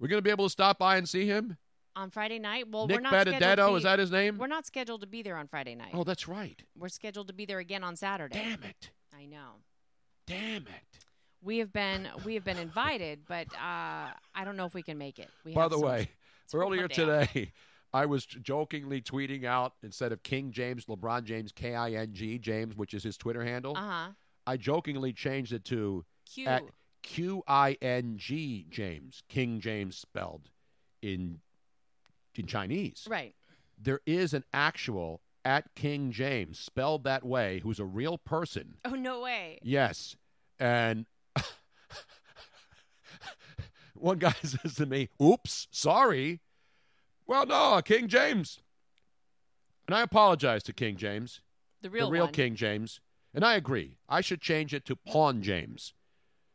We're going to be able to stop by and see him? on Friday night. Well, Nick we're not scheduled to Benedetto, be- is that his name? We're not scheduled to be there on Friday night. Oh, that's right. We're scheduled to be there again on Saturday. Damn it. I know. Damn it. We have been we have been invited, but uh, I don't know if we can make it. We By the way, for earlier today, I was jokingly tweeting out instead of King James, LeBron James, K I N G, James, which is his Twitter handle. Uh-huh. I jokingly changed it to Q. at Q I N G James, King James spelled in in Chinese. Right. There is an actual at King James, spelled that way, who's a real person. Oh no way. Yes. And one guy says to me, Oops, sorry. Well, no, King James. And I apologize to King James. The real The real one. King James. And I agree. I should change it to Pawn James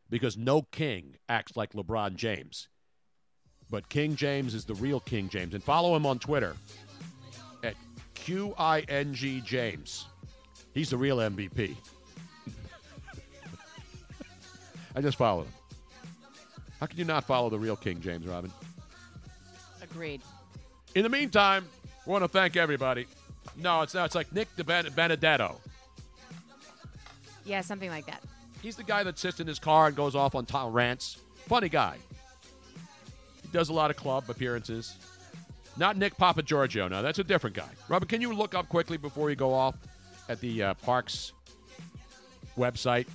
because no king acts like LeBron James. But King James is the real King James. And follow him on Twitter Q I N G James. He's the real MVP. I just followed him. How can you not follow the real King James, Robin? Agreed. In the meantime, I want to thank everybody. No, it's not. It's like Nick De Ben- Benedetto. Yeah, something like that. He's the guy that sits in his car and goes off on Tom rants. Funny guy. He does a lot of club appearances. Not Nick Papa Giorgio. No, that's a different guy. Robert, can you look up quickly before you go off at the uh, Parx website?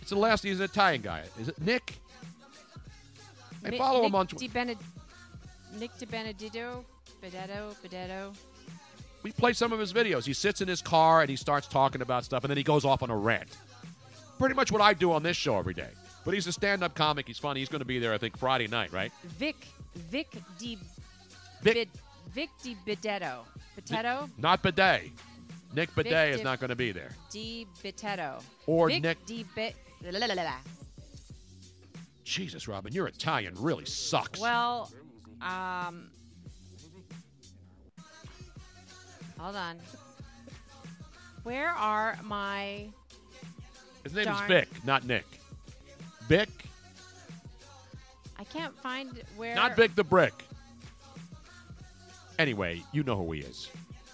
It's the last. He's an Italian guy. Is it Nick? I Mi- follow Nick him on Twitter. Bened- Nick De Benedetto, Benedetto, Benedetto. We play some of his videos. He sits in his car and he starts talking about stuff, and then he goes off on a rant. Pretty much what I do on this show every day. But he's a stand-up comic. He's funny. He's going to be there, I think, Friday night, right? Vic, Vic Di, Vic- Bid- Vic Di Benedetto, Potato, Not Bidet. Nick Vic is Di- not going to be there. Di Bitetto. Or Vic Nick- Di Bit. la, la, la, la, la. Jesus, Robin, your Italian really sucks. Well, um, hold on. Where are my? His name darn- is Vic, not Nick. Vic, I can't find where. not Vic the Brick. Anyway, you know who he is.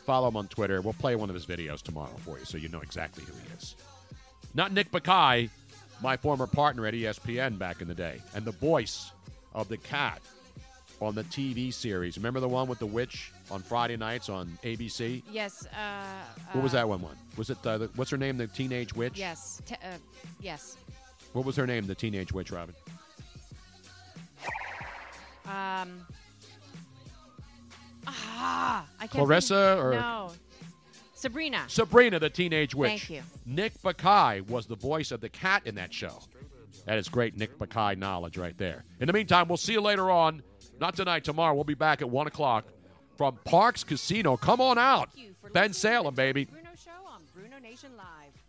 Follow him on Twitter. We'll play one of his videos tomorrow for you so you know exactly who he is. Not Nick Bakay, my former partner at ESPN back in the day, and the voice of the cat on the TV series. Remember the one with the witch on Friday nights on ABC? Yes. Uh, What was uh, that one? One was it? Uh, the, what's her name? The teenage witch. Yes. Te- uh, yes. What was her name? The teenage witch, Robin. Um. Ah, I can't. Clarissa think- or- no? Sabrina. Sabrina, the teenage witch. Thank you. Nick Bakay was the voice of the cat in that show. That is great Nick Bakay knowledge right there. In the meantime, we'll see you later on. Not tonight, tomorrow. We'll be back at 1 o'clock from Parx Casino. Come on out. Bensalem, baby. Bruno Show on Bruno Nation Live.